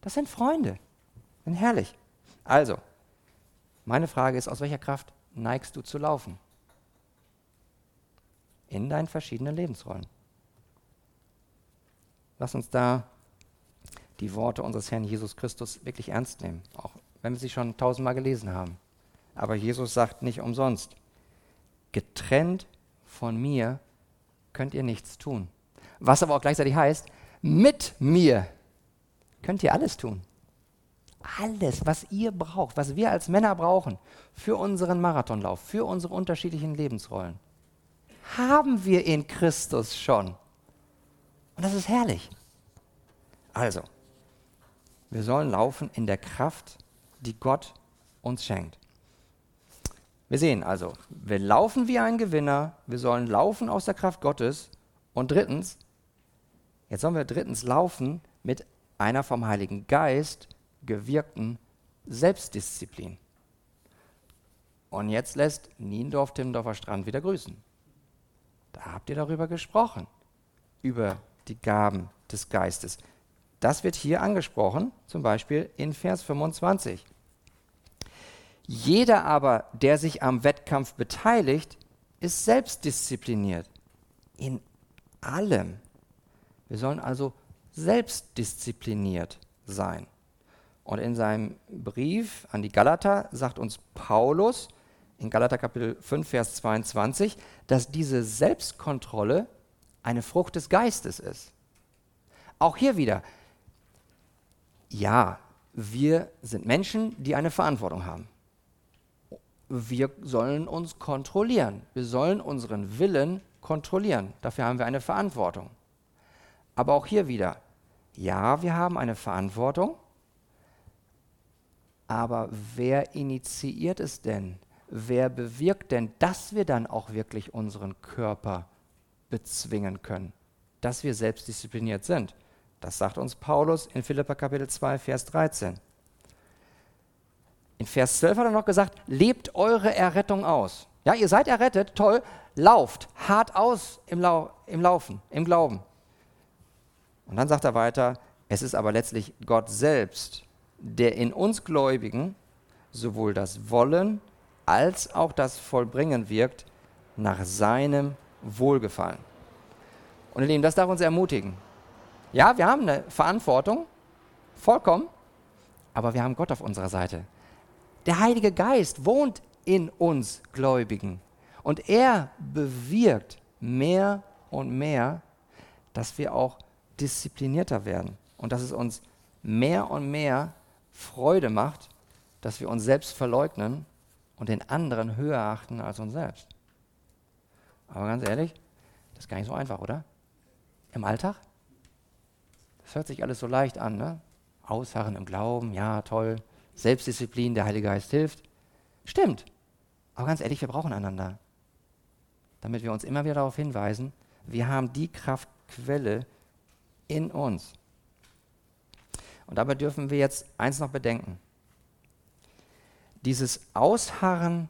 Das sind Freunde. Sind herrlich. Also, meine Frage ist, aus welcher Kraft neigst du zu laufen? In deinen verschiedenen Lebensrollen. Lass uns da die Worte unseres Herrn Jesus Christus wirklich ernst nehmen, auch wenn wir sie schon tausendmal gelesen haben. Aber Jesus sagt nicht umsonst, getrennt von mir könnt ihr nichts tun. Was aber auch gleichzeitig heißt, mit mir könnt ihr alles tun. Alles, was ihr braucht, was wir als Männer brauchen für unseren Marathonlauf, für unsere unterschiedlichen Lebensrollen, haben wir in Christus schon. Und das ist herrlich. Also, wir sollen laufen in der Kraft, die Gott uns schenkt. Wir sehen also, wir laufen wie ein Gewinner, wir sollen laufen aus der Kraft Gottes. Und drittens, jetzt sollen wir drittens laufen mit einer vom Heiligen Geist gewirkten Selbstdisziplin. Und jetzt lässt Niendorf Timmendorfer Strand wieder grüßen. Da habt ihr darüber gesprochen, über die Gaben des Geistes. Das wird hier angesprochen, zum Beispiel in Vers 25. Jeder aber, der sich am Wettkampf beteiligt, ist selbstdiszipliniert. In allem. Wir sollen also selbstdiszipliniert sein. Und in seinem Brief an die Galater sagt uns Paulus in Galater Kapitel 5, Vers 22, dass diese Selbstkontrolle eine Frucht des Geistes ist. Auch hier wieder, ja, wir sind Menschen, die eine Verantwortung haben wir sollen uns kontrollieren. Wir sollen unseren Willen kontrollieren. Dafür haben wir eine Verantwortung. Aber auch hier wieder, ja, wir haben eine Verantwortung, aber wer initiiert es denn? Wer bewirkt denn, dass wir dann auch wirklich unseren Körper bezwingen können? Dass wir selbstdiszipliniert sind? Das sagt uns Paulus in Philippa Kapitel 2, Vers 13. In Vers 12 hat er noch gesagt, lebt eure Errettung aus. Ja, ihr seid errettet, toll, lauft hart aus im, Lau im Laufen, im Glauben. Und dann sagt er weiter, es ist aber letztlich Gott selbst, der in uns Gläubigen sowohl das Wollen als auch das Vollbringen wirkt nach seinem Wohlgefallen. Und ihr Lieben, das darf uns ermutigen. Ja, wir haben eine Verantwortung, vollkommen, aber wir haben Gott auf unserer Seite. Der Heilige Geist wohnt in uns Gläubigen und er bewirkt mehr und mehr, dass wir auch disziplinierter werden und dass es uns mehr und mehr Freude macht, dass wir uns selbst verleugnen und den anderen höher achten als uns selbst. Aber ganz ehrlich, das ist gar nicht so einfach, oder? Im Alltag? Das hört sich alles so leicht an, ne? Ausharren im Glauben, ja, toll. Selbstdisziplin, der Heilige Geist hilft. Stimmt. Aber ganz ehrlich, wir brauchen einander. Damit wir uns immer wieder darauf hinweisen, wir haben die Kraftquelle in uns. Und dabei dürfen wir jetzt eins noch bedenken. Dieses Ausharren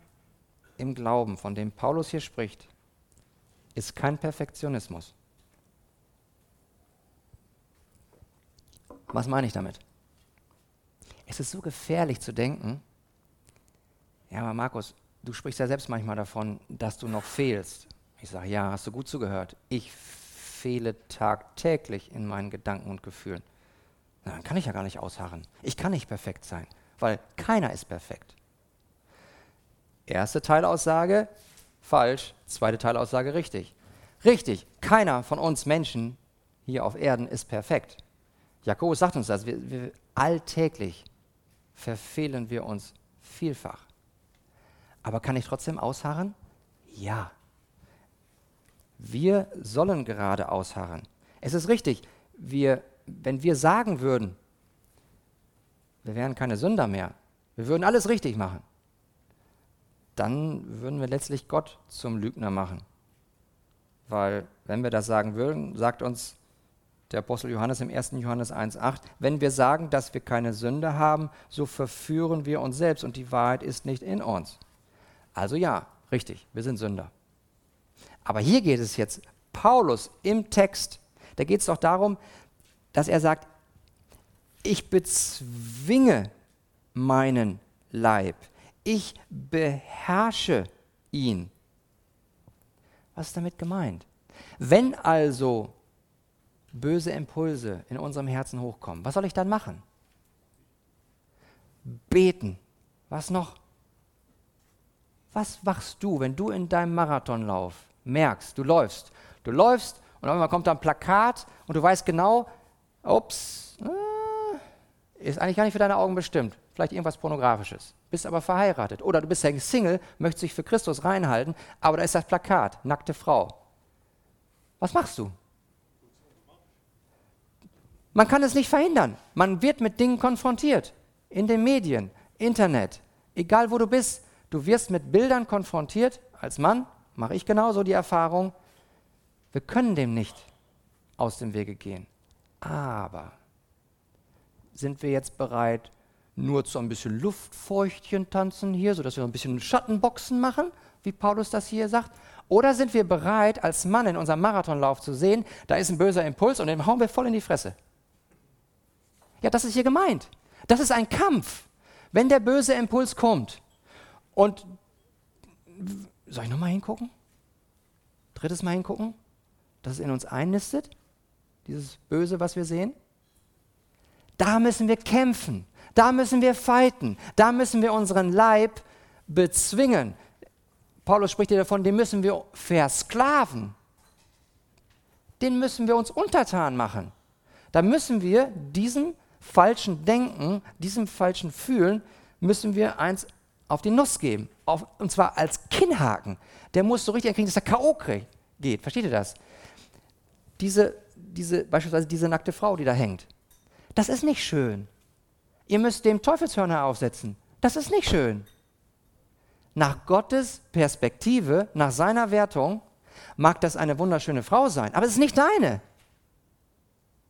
im Glauben, von dem Paulus hier spricht, ist kein Perfektionismus. Was meine ich damit? Es ist so gefährlich zu denken, ja, aber Markus, du sprichst ja selbst manchmal davon, dass du noch fehlst. Ich sage, ja, hast du gut zugehört. Ich fehle tagtäglich in meinen Gedanken und Gefühlen. Na, dann kann ich ja gar nicht ausharren. Ich kann nicht perfekt sein, weil keiner ist perfekt. Erste Teilaussage, falsch. Zweite Teilaussage, richtig. Richtig, keiner von uns Menschen hier auf Erden ist perfekt. Jakobus sagt uns das, wir, wir alltäglich verfehlen wir uns vielfach. Aber kann ich trotzdem ausharren? Ja. Wir sollen gerade ausharren. Es ist richtig, wir, wenn wir sagen würden, wir wären keine Sünder mehr, wir würden alles richtig machen, dann würden wir letztlich Gott zum Lügner machen. Weil wenn wir das sagen würden, sagt uns der Apostel Johannes im 1. Johannes 1.8, wenn wir sagen, dass wir keine Sünde haben, so verführen wir uns selbst und die Wahrheit ist nicht in uns. Also ja, richtig, wir sind Sünder. Aber hier geht es jetzt, Paulus im Text, da geht es doch darum, dass er sagt, ich bezwinge meinen Leib, ich beherrsche ihn. Was ist damit gemeint? Wenn also böse Impulse in unserem Herzen hochkommen, was soll ich dann machen? Beten. Was noch? Was machst du, wenn du in deinem Marathonlauf merkst, du läufst, du läufst und einmal kommt da ein Plakat und du weißt genau, ups, äh, ist eigentlich gar nicht für deine Augen bestimmt. vielleicht irgendwas Pornografisches, bist aber verheiratet. Oder du bist ja Single, möchtest dich für Christus reinhalten, aber da ist das Plakat, nackte Frau. Was machst du? Man kann es nicht verhindern. Man wird mit Dingen konfrontiert. In den Medien, Internet, egal wo du bist. Du wirst mit Bildern konfrontiert. Als Mann mache ich genauso die Erfahrung. Wir können dem nicht aus dem Wege gehen. Aber sind wir jetzt bereit, nur zu ein bisschen Luftfeuchtchen tanzen hier, sodass wir ein bisschen Schattenboxen machen, wie Paulus das hier sagt? Oder sind wir bereit, als Mann in unserem Marathonlauf zu sehen, da ist ein böser Impuls und den hauen wir voll in die Fresse? Ja, das ist hier gemeint. Das ist ein Kampf. Wenn der böse Impuls kommt und soll ich nochmal hingucken? Drittes Mal hingucken, dass es in uns einnistet, dieses Böse, was wir sehen. Da müssen wir kämpfen, da müssen wir fighten, da müssen wir unseren Leib bezwingen. Paulus spricht hier davon, den müssen wir versklaven. Den müssen wir uns untertan machen. Da müssen wir diesem falschen Denken, diesem falschen Fühlen, müssen wir eins auf die Nuss geben. Auf, und zwar als Kinnhaken. Der muss so richtig erkriegen, dass er K.O. geht. Versteht ihr das? Diese, diese, beispielsweise diese nackte Frau, die da hängt. Das ist nicht schön. Ihr müsst dem Teufelshörner aufsetzen. Das ist nicht schön. Nach Gottes Perspektive, nach seiner Wertung, mag das eine wunderschöne Frau sein, aber es ist nicht deine.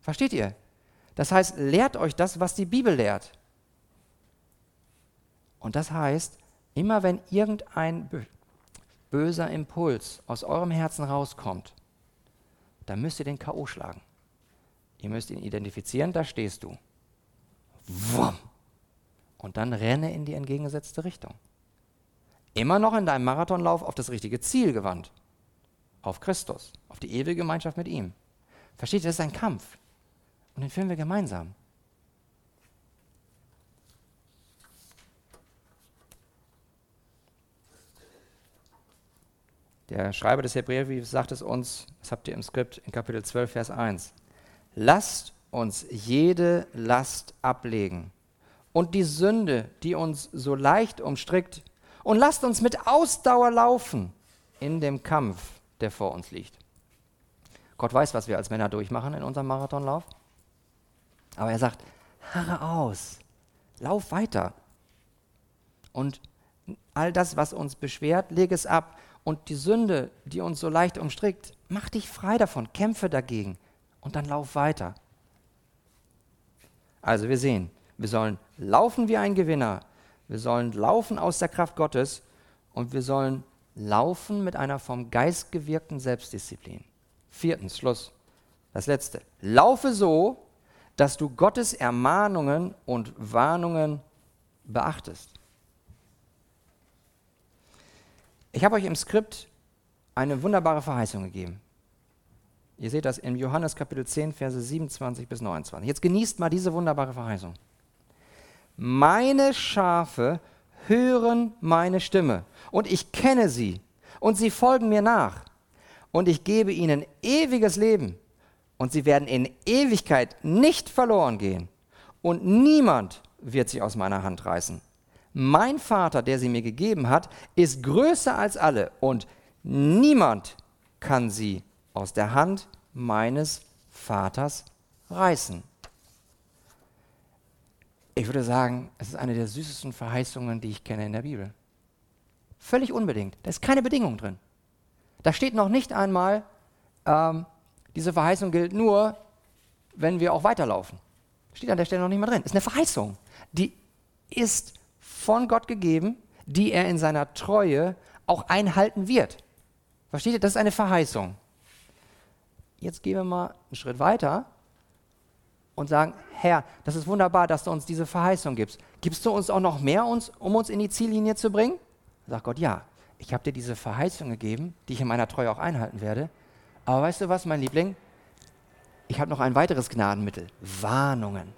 Versteht ihr? Das heißt, lehrt euch das, was die Bibel lehrt. Und das heißt, immer wenn irgendein böser Impuls aus eurem Herzen rauskommt, dann müsst ihr den K.O. schlagen. Ihr müsst ihn identifizieren, da stehst du. Wumm. Und dann renne in die entgegengesetzte Richtung. Immer noch in deinem Marathonlauf auf das richtige Ziel gewandt. Auf Christus, auf die ewige Gemeinschaft mit ihm. Versteht ihr, das ist ein Kampf. Und den führen wir gemeinsam. Der Schreiber des Hebräerbriefs sagt es uns, das habt ihr im Skript in Kapitel 12, Vers 1. Lasst uns jede Last ablegen und die Sünde, die uns so leicht umstrickt, und lasst uns mit Ausdauer laufen in dem Kampf, der vor uns liegt. Gott weiß, was wir als Männer durchmachen in unserem Marathonlauf. Aber er sagt, harre aus, lauf weiter. Und all das, was uns beschwert, leg es ab. Und die Sünde, die uns so leicht umstrickt, mach dich frei davon, kämpfe dagegen und dann lauf weiter. Also wir sehen, wir sollen laufen wie ein Gewinner, wir sollen laufen aus der Kraft Gottes und wir sollen laufen mit einer vom Geist gewirkten Selbstdisziplin. Viertens, Schluss, das letzte. Laufe so, dass du Gottes Ermahnungen und Warnungen beachtest. Ich habe euch im Skript eine wunderbare Verheißung gegeben. Ihr seht das in Johannes Kapitel 10, Verse 27 bis 29. Jetzt genießt mal diese wunderbare Verheißung. Meine Schafe hören meine Stimme und ich kenne sie und sie folgen mir nach und ich gebe ihnen ewiges Leben und sie werden in Ewigkeit nicht verloren gehen und niemand wird sie aus meiner Hand reißen mein Vater, der sie mir gegeben hat, ist größer als alle und niemand kann sie aus der Hand meines Vaters reißen. Ich würde sagen, es ist eine der süßesten Verheißungen, die ich kenne in der Bibel. Völlig unbedingt. Da ist keine Bedingung drin. Da steht noch nicht einmal, ähm, diese Verheißung gilt nur, wenn wir auch weiterlaufen. Steht an der Stelle noch nicht mal drin. Ist eine Verheißung. Die ist von Gott gegeben, die er in seiner Treue auch einhalten wird. Versteht ihr? Das ist eine Verheißung. Jetzt gehen wir mal einen Schritt weiter und sagen, Herr, das ist wunderbar, dass du uns diese Verheißung gibst. Gibst du uns auch noch mehr, uns, um uns in die Ziellinie zu bringen? Sagt Gott, ja, ich habe dir diese Verheißung gegeben, die ich in meiner Treue auch einhalten werde. Aber weißt du was, mein Liebling? Ich habe noch ein weiteres Gnadenmittel, Warnungen.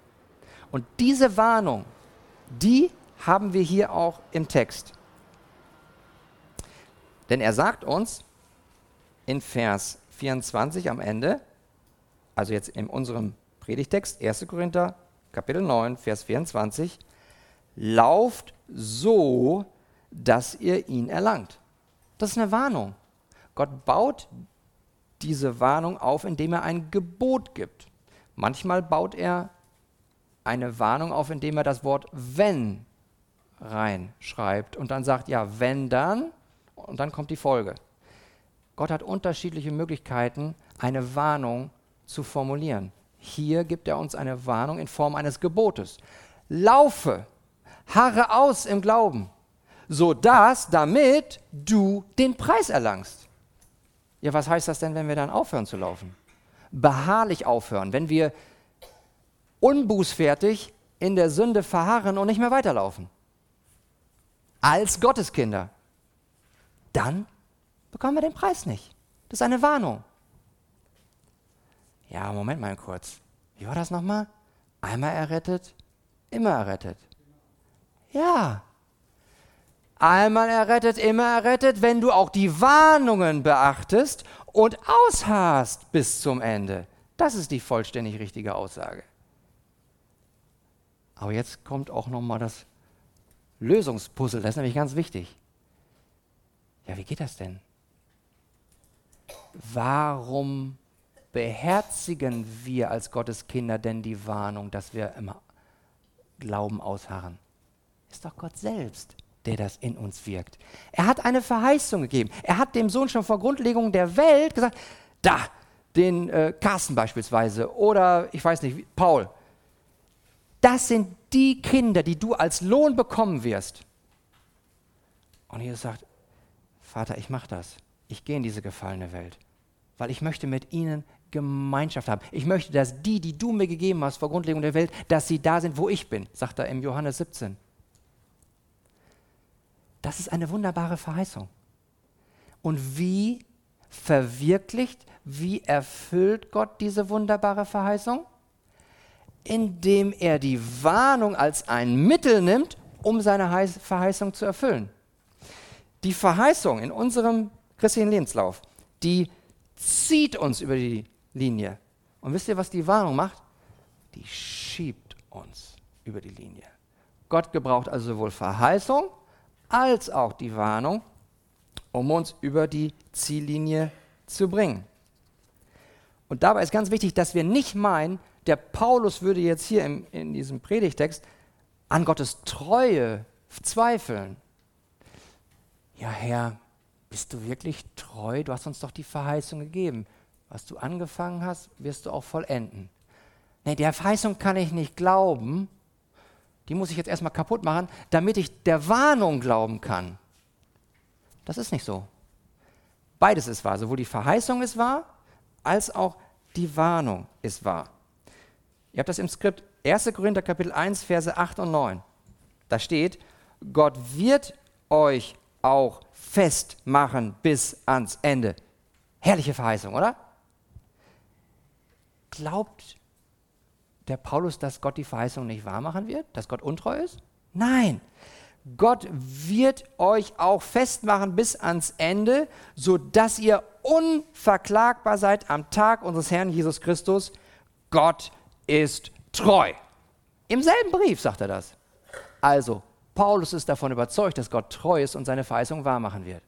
Und diese Warnung, die haben wir hier auch im Text. Denn er sagt uns in Vers 24 am Ende, also jetzt in unserem Predigtext, 1. Korinther, Kapitel 9, Vers 24, lauft so, dass ihr ihn erlangt. Das ist eine Warnung. Gott baut diese Warnung auf, indem er ein Gebot gibt. Manchmal baut er eine Warnung auf, indem er das Wort wenn reinschreibt und dann sagt, ja, wenn dann, und dann kommt die Folge. Gott hat unterschiedliche Möglichkeiten, eine Warnung zu formulieren. Hier gibt er uns eine Warnung in Form eines Gebotes. Laufe, harre aus im Glauben, so dass damit du den Preis erlangst. Ja, was heißt das denn, wenn wir dann aufhören zu laufen? Beharrlich aufhören, wenn wir unbußfertig in der Sünde verharren und nicht mehr weiterlaufen. Als Gotteskinder. Dann bekommen wir den Preis nicht. Das ist eine Warnung. Ja, Moment mal kurz. Wie war das nochmal? Einmal errettet, immer errettet. Ja. Einmal errettet, immer errettet, wenn du auch die Warnungen beachtest und ausharrst bis zum Ende. Das ist die vollständig richtige Aussage. Aber jetzt kommt auch nochmal das Lösungspuzzle, das ist nämlich ganz wichtig. Ja, wie geht das denn? Warum beherzigen wir als Gottes Kinder denn die Warnung, dass wir im Glauben ausharren? Ist doch Gott selbst, der das in uns wirkt. Er hat eine Verheißung gegeben. Er hat dem Sohn schon vor Grundlegung der Welt gesagt, da, den äh, Carsten beispielsweise oder ich weiß nicht, Paul. Das sind die Kinder, die du als Lohn bekommen wirst. Und Jesus sagt, Vater, ich mache das. Ich gehe in diese gefallene Welt, weil ich möchte mit ihnen Gemeinschaft haben. Ich möchte, dass die, die du mir gegeben hast vor Grundlegung der Welt, dass sie da sind, wo ich bin, sagt er im Johannes 17. Das ist eine wunderbare Verheißung. Und wie verwirklicht, wie erfüllt Gott diese wunderbare Verheißung? Indem er die Warnung als ein Mittel nimmt, um seine Verheißung zu erfüllen. Die Verheißung in unserem christlichen Lebenslauf, die zieht uns über die Linie. Und wisst ihr, was die Warnung macht? Die schiebt uns über die Linie. Gott gebraucht also sowohl Verheißung als auch die Warnung, um uns über die Ziellinie zu bringen. Und dabei ist ganz wichtig, dass wir nicht meinen, der Paulus würde jetzt hier im, in diesem Predigtext an Gottes Treue zweifeln. Ja, Herr, bist du wirklich treu? Du hast uns doch die Verheißung gegeben. Was du angefangen hast, wirst du auch vollenden. Nee, der Verheißung kann ich nicht glauben. Die muss ich jetzt erstmal kaputt machen, damit ich der Warnung glauben kann. Das ist nicht so. Beides ist wahr. Sowohl die Verheißung ist wahr, als auch die Warnung ist wahr. Ihr habt das im Skript 1. Korinther Kapitel 1, Verse 8 und 9. Da steht, Gott wird euch auch festmachen bis ans Ende. Herrliche Verheißung, oder? Glaubt der Paulus, dass Gott die Verheißung nicht wahrmachen wird? Dass Gott untreu ist? Nein. Gott wird euch auch festmachen bis ans Ende, sodass ihr unverklagbar seid am Tag unseres Herrn Jesus Christus. Gott ist treu. Im selben Brief sagt er das. Also, Paulus ist davon überzeugt, dass Gott treu ist und seine Verheißung wahrmachen wird.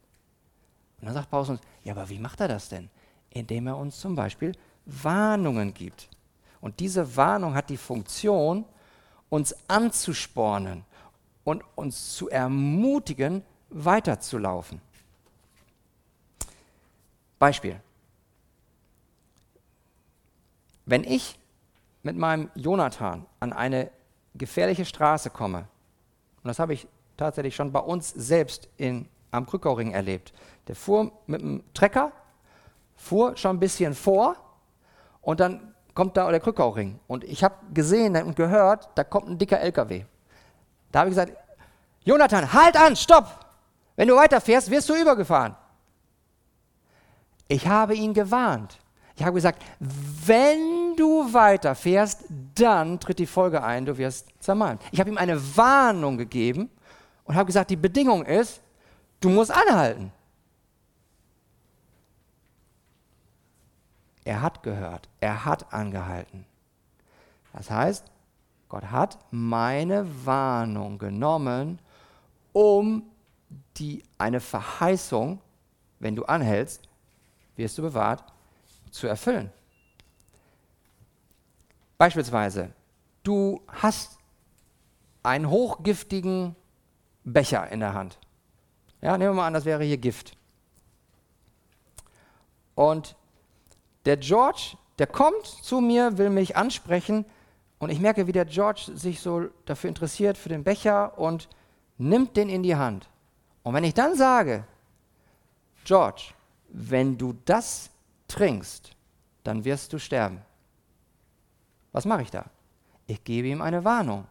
Und dann sagt Paulus uns, ja, aber wie macht er das denn? Indem er uns zum Beispiel Warnungen gibt. Und diese Warnung hat die Funktion, uns anzuspornen und uns zu ermutigen, weiterzulaufen. Beispiel. Wenn ich mit meinem Jonathan an eine gefährliche Straße komme, und das habe ich tatsächlich schon bei uns selbst in, am Krückauring erlebt, der fuhr mit dem Trecker, fuhr schon ein bisschen vor und dann kommt da der Krückauring. Und ich habe gesehen und gehört, da kommt ein dicker LKW. Da habe ich gesagt, Jonathan, halt an, stopp! Wenn du weiterfährst, wirst du übergefahren. Ich habe ihn gewarnt. Ich habe gesagt, wenn du weiterfährst, dann tritt die Folge ein, du wirst zermalmt. Ich habe ihm eine Warnung gegeben und habe gesagt, die Bedingung ist, du musst anhalten. Er hat gehört, er hat angehalten. Das heißt, Gott hat meine Warnung genommen, um die eine Verheißung, wenn du anhältst, wirst du bewahrt, zu erfüllen. Beispielsweise, du hast einen hochgiftigen Becher in der Hand. Ja, nehmen wir mal an, das wäre hier Gift. Und der George, der kommt zu mir, will mich ansprechen und ich merke, wie der George sich so dafür interessiert, für den Becher und nimmt den in die Hand. Und wenn ich dann sage, George, wenn du das trinkst, dann wirst du sterben. Was mache ich da? Ich gebe ihm eine Warnung.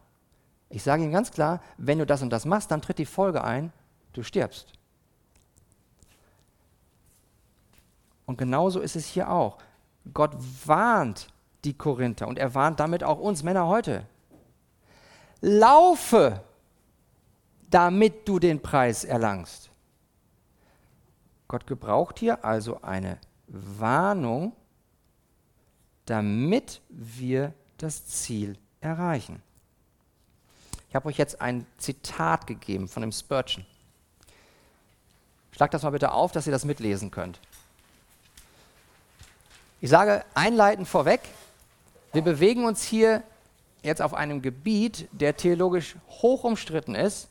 Ich sage ihm ganz klar, wenn du das und das machst, dann tritt die Folge ein, du stirbst. Und genauso ist es hier auch. Gott warnt die Korinther und er warnt damit auch uns Männer heute. Laufe, damit du den Preis erlangst. Gott gebraucht hier also eine Warnung, damit wir das Ziel erreichen. Ich habe euch jetzt ein Zitat gegeben von dem Spurgeon. Schlag das mal bitte auf, dass ihr das mitlesen könnt. Ich sage einleitend vorweg, wir bewegen uns hier jetzt auf einem Gebiet, der theologisch hoch umstritten ist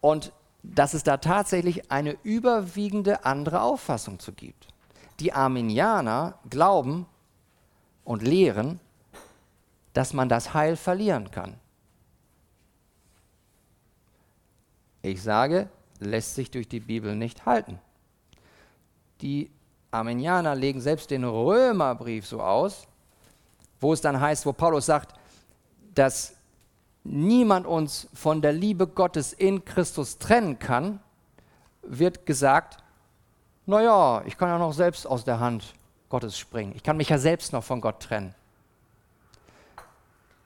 und dass es da tatsächlich eine überwiegende andere Auffassung zu gibt. Die Arminianer glauben und lehren, dass man das Heil verlieren kann. Ich sage, lässt sich durch die Bibel nicht halten. Die Armenianer legen selbst den Römerbrief so aus, wo es dann heißt, wo Paulus sagt, dass niemand uns von der Liebe Gottes in Christus trennen kann, wird gesagt, naja, ich kann ja noch selbst aus der Hand Gottes springen. Ich kann mich ja selbst noch von Gott trennen.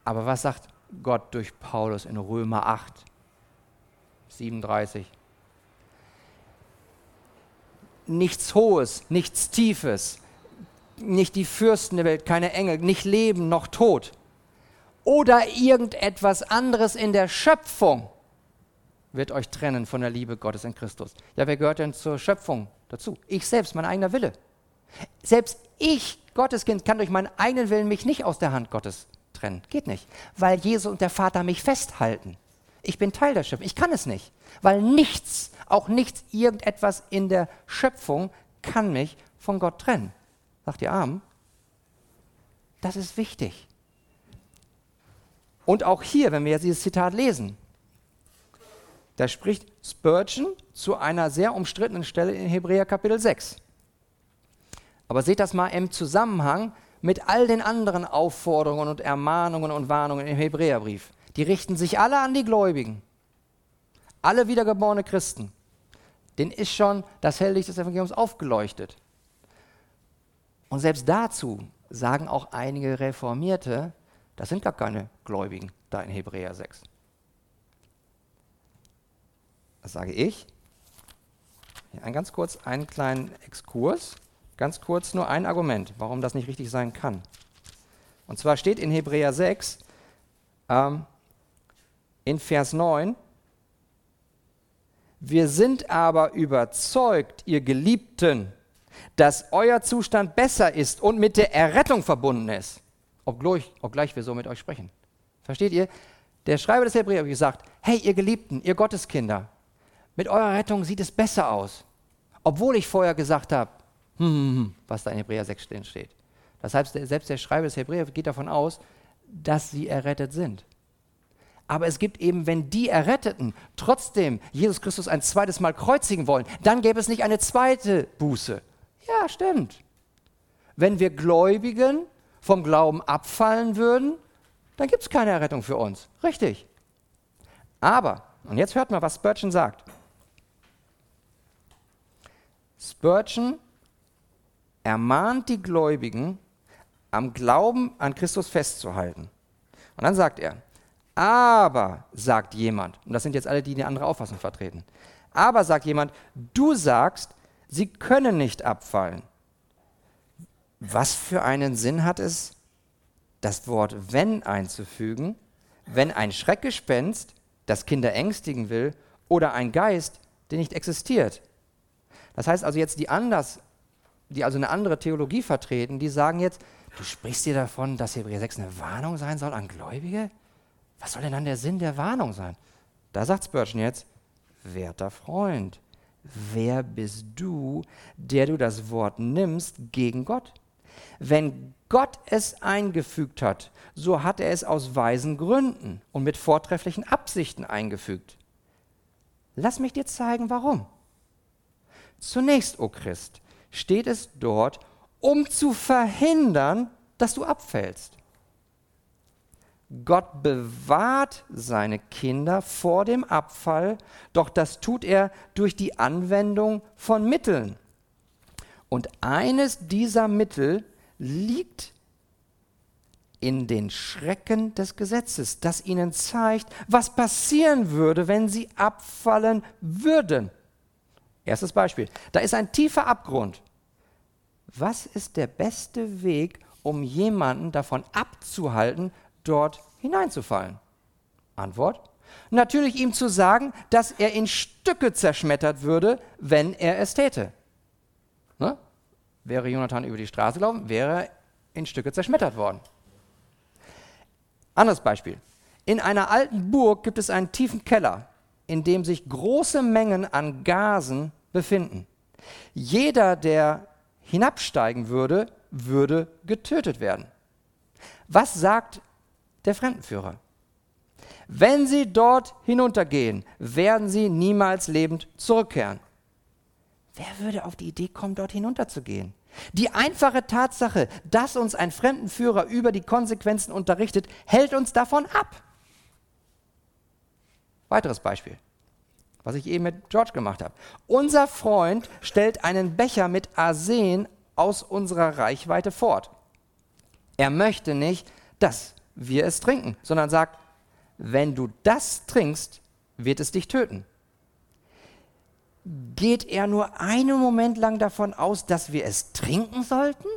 Aber was sagt Gott durch Paulus in Römer 8, 37? nichts Hohes, nichts Tiefes, nicht die Fürsten der Welt, keine Engel, nicht Leben noch Tod oder irgendetwas anderes in der Schöpfung wird euch trennen von der Liebe Gottes in Christus. Ja, wer gehört denn zur Schöpfung dazu? Ich selbst, mein eigener Wille. Selbst ich, Gottes Kind, kann durch meinen eigenen Willen mich nicht aus der Hand Gottes trennen. Geht nicht, weil Jesus und der Vater mich festhalten. Ich bin Teil der Schöpfung. Ich kann es nicht, weil nichts auch nichts, irgendetwas in der Schöpfung kann mich von Gott trennen. Sagt ihr Arm? Das ist wichtig. Und auch hier, wenn wir jetzt dieses Zitat lesen, da spricht Spurgeon zu einer sehr umstrittenen Stelle in Hebräer Kapitel 6. Aber seht das mal im Zusammenhang mit all den anderen Aufforderungen und Ermahnungen und Warnungen im Hebräerbrief. Die richten sich alle an die Gläubigen alle wiedergeborene Christen, denen ist schon das Helllicht des Evangeliums aufgeleuchtet. Und selbst dazu sagen auch einige Reformierte, das sind gar keine Gläubigen da in Hebräer 6. Das sage ich. Ein ganz kurz einen kleinen Exkurs, ganz kurz nur ein Argument, warum das nicht richtig sein kann. Und zwar steht in Hebräer 6 ähm, in Vers 9, wir sind aber überzeugt, ihr Geliebten, dass euer Zustand besser ist und mit der Errettung verbunden ist, obgleich, obgleich wir so mit euch sprechen. Versteht ihr? Der Schreiber des Hebräer hat gesagt, hey ihr Geliebten, ihr Gotteskinder, mit eurer Rettung sieht es besser aus. Obwohl ich vorher gesagt habe, hm, was da in Hebräer 6 steht. Das heißt, selbst der Schreiber des Hebräer geht davon aus, dass sie errettet sind. Aber es gibt eben, wenn die Erretteten trotzdem Jesus Christus ein zweites Mal kreuzigen wollen, dann gäbe es nicht eine zweite Buße. Ja, stimmt. Wenn wir Gläubigen vom Glauben abfallen würden, dann gibt es keine Errettung für uns. Richtig. Aber, und jetzt hört mal, was Spurgeon sagt. Spurgeon ermahnt die Gläubigen, am Glauben an Christus festzuhalten. Und dann sagt er, aber, sagt jemand, und das sind jetzt alle, die eine andere Auffassung vertreten, aber, sagt jemand, du sagst, sie können nicht abfallen. Was für einen Sinn hat es, das Wort wenn einzufügen, wenn ein Schreckgespenst das Kinder ängstigen will oder ein Geist, der nicht existiert. Das heißt also jetzt die anders, die also eine andere Theologie vertreten, die sagen jetzt, du sprichst dir davon, dass Hebräer 6 eine Warnung sein soll an Gläubige? Was soll denn dann der Sinn der Warnung sein? Da sagt Spurgeon jetzt, werter Freund, wer bist du, der du das Wort nimmst gegen Gott? Wenn Gott es eingefügt hat, so hat er es aus weisen Gründen und mit vortrefflichen Absichten eingefügt. Lass mich dir zeigen, warum. Zunächst, o oh Christ, steht es dort, um zu verhindern, dass du abfällst. Gott bewahrt seine Kinder vor dem Abfall, doch das tut er durch die Anwendung von Mitteln. Und eines dieser Mittel liegt in den Schrecken des Gesetzes, das ihnen zeigt, was passieren würde, wenn sie abfallen würden. Erstes Beispiel. Da ist ein tiefer Abgrund. Was ist der beste Weg, um jemanden davon abzuhalten, dort hineinzufallen? Antwort. Natürlich ihm zu sagen, dass er in Stücke zerschmettert würde, wenn er es täte. Ne? Wäre Jonathan über die Straße gelaufen, wäre er in Stücke zerschmettert worden. Anderes Beispiel. In einer alten Burg gibt es einen tiefen Keller, in dem sich große Mengen an Gasen befinden. Jeder, der hinabsteigen würde, würde getötet werden. Was sagt der Fremdenführer? Wenn sie dort hinuntergehen, werden sie niemals lebend zurückkehren. Wer würde auf die Idee kommen, dort hinunterzugehen? Die einfache Tatsache, dass uns ein Fremdenführer über die Konsequenzen unterrichtet, hält uns davon ab. Weiteres Beispiel, was ich eben mit George gemacht habe. Unser Freund stellt einen Becher mit Arsen aus unserer Reichweite fort. Er möchte nicht, dass wir es trinken, sondern sagt, wenn du das trinkst, wird es dich töten geht er nur einen Moment lang davon aus, dass wir es trinken sollten?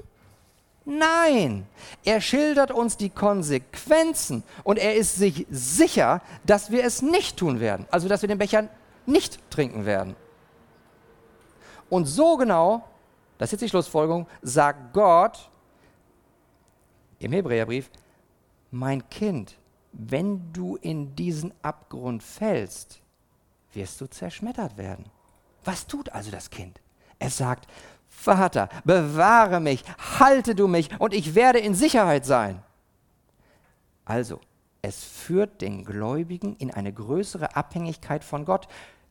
Nein, er schildert uns die Konsequenzen und er ist sich sicher, dass wir es nicht tun werden, also dass wir den Becher nicht trinken werden. Und so genau, das ist jetzt die Schlussfolgerung, sagt Gott im Hebräerbrief, mein Kind, wenn du in diesen Abgrund fällst, wirst du zerschmettert werden. Was tut also das Kind? Es sagt, Vater, bewahre mich, halte du mich und ich werde in Sicherheit sein. Also, es führt den Gläubigen in eine größere Abhängigkeit von Gott,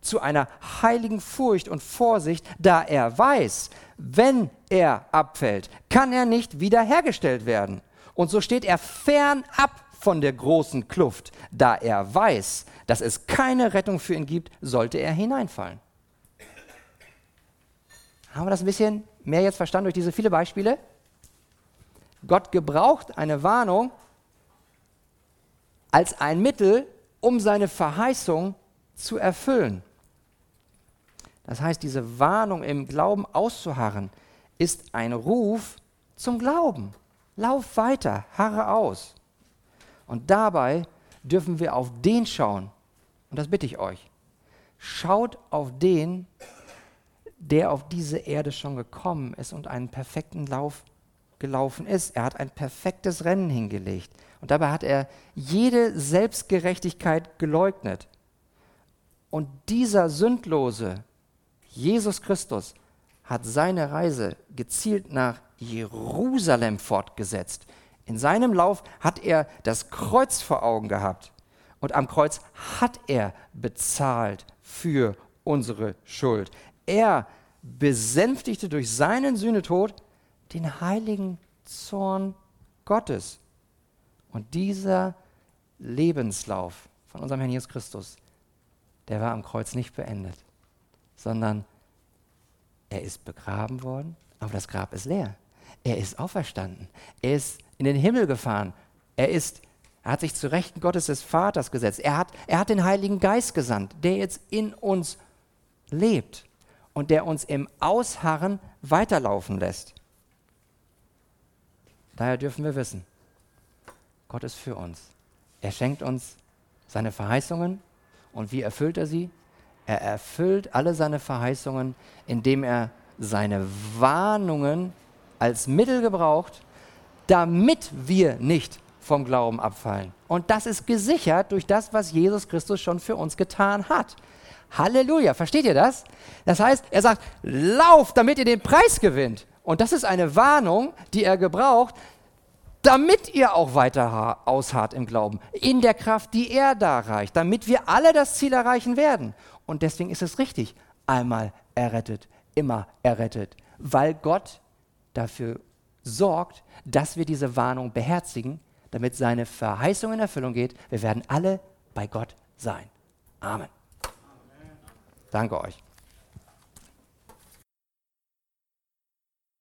zu einer heiligen Furcht und Vorsicht, da er weiß, wenn er abfällt, kann er nicht wiederhergestellt werden. Und so steht er fernab von der großen Kluft, da er weiß, dass es keine Rettung für ihn gibt, sollte er hineinfallen. Haben wir das ein bisschen mehr jetzt verstanden durch diese viele Beispiele? Gott gebraucht eine Warnung als ein Mittel, um seine Verheißung zu erfüllen. Das heißt, diese Warnung im Glauben auszuharren, ist ein Ruf zum Glauben. Lauf weiter, harre aus. Und dabei dürfen wir auf den schauen. Und das bitte ich euch. Schaut auf den, der auf diese Erde schon gekommen ist und einen perfekten Lauf gelaufen ist. Er hat ein perfektes Rennen hingelegt. Und dabei hat er jede Selbstgerechtigkeit geleugnet. Und dieser Sündlose, Jesus Christus, hat seine Reise gezielt nach Jerusalem fortgesetzt. In seinem Lauf hat er das Kreuz vor Augen gehabt. Und am Kreuz hat er bezahlt für unsere Schuld. Er besänftigte durch seinen Sühnetod den heiligen Zorn Gottes. Und dieser Lebenslauf von unserem Herrn Jesus Christus, der war am Kreuz nicht beendet, sondern er ist begraben worden, aber das Grab ist leer. Er ist auferstanden. Er ist in den Himmel gefahren. Er ist er hat sich zu Rechten Gottes des Vaters gesetzt. Er hat, er hat den Heiligen Geist gesandt, der jetzt in uns lebt und der uns im Ausharren weiterlaufen lässt. Daher dürfen wir wissen, Gott ist für uns. Er schenkt uns seine Verheißungen. Und wie erfüllt er sie? Er erfüllt alle seine Verheißungen, indem er seine Warnungen als Mittel gebraucht, damit wir nicht vom Glauben abfallen. Und das ist gesichert durch das, was Jesus Christus schon für uns getan hat. Halleluja, versteht ihr das? Das heißt, er sagt, lauft, damit ihr den Preis gewinnt. Und das ist eine Warnung, die er gebraucht, damit ihr auch weiter ausharrt im Glauben, in der Kraft, die er da reicht, damit wir alle das Ziel erreichen werden. Und deswegen ist es richtig, einmal errettet, immer errettet, weil Gott dafür sorgt, dass wir diese Warnung beherzigen, damit seine Verheißung in Erfüllung geht. Wir werden alle bei Gott sein. Amen. Danke euch.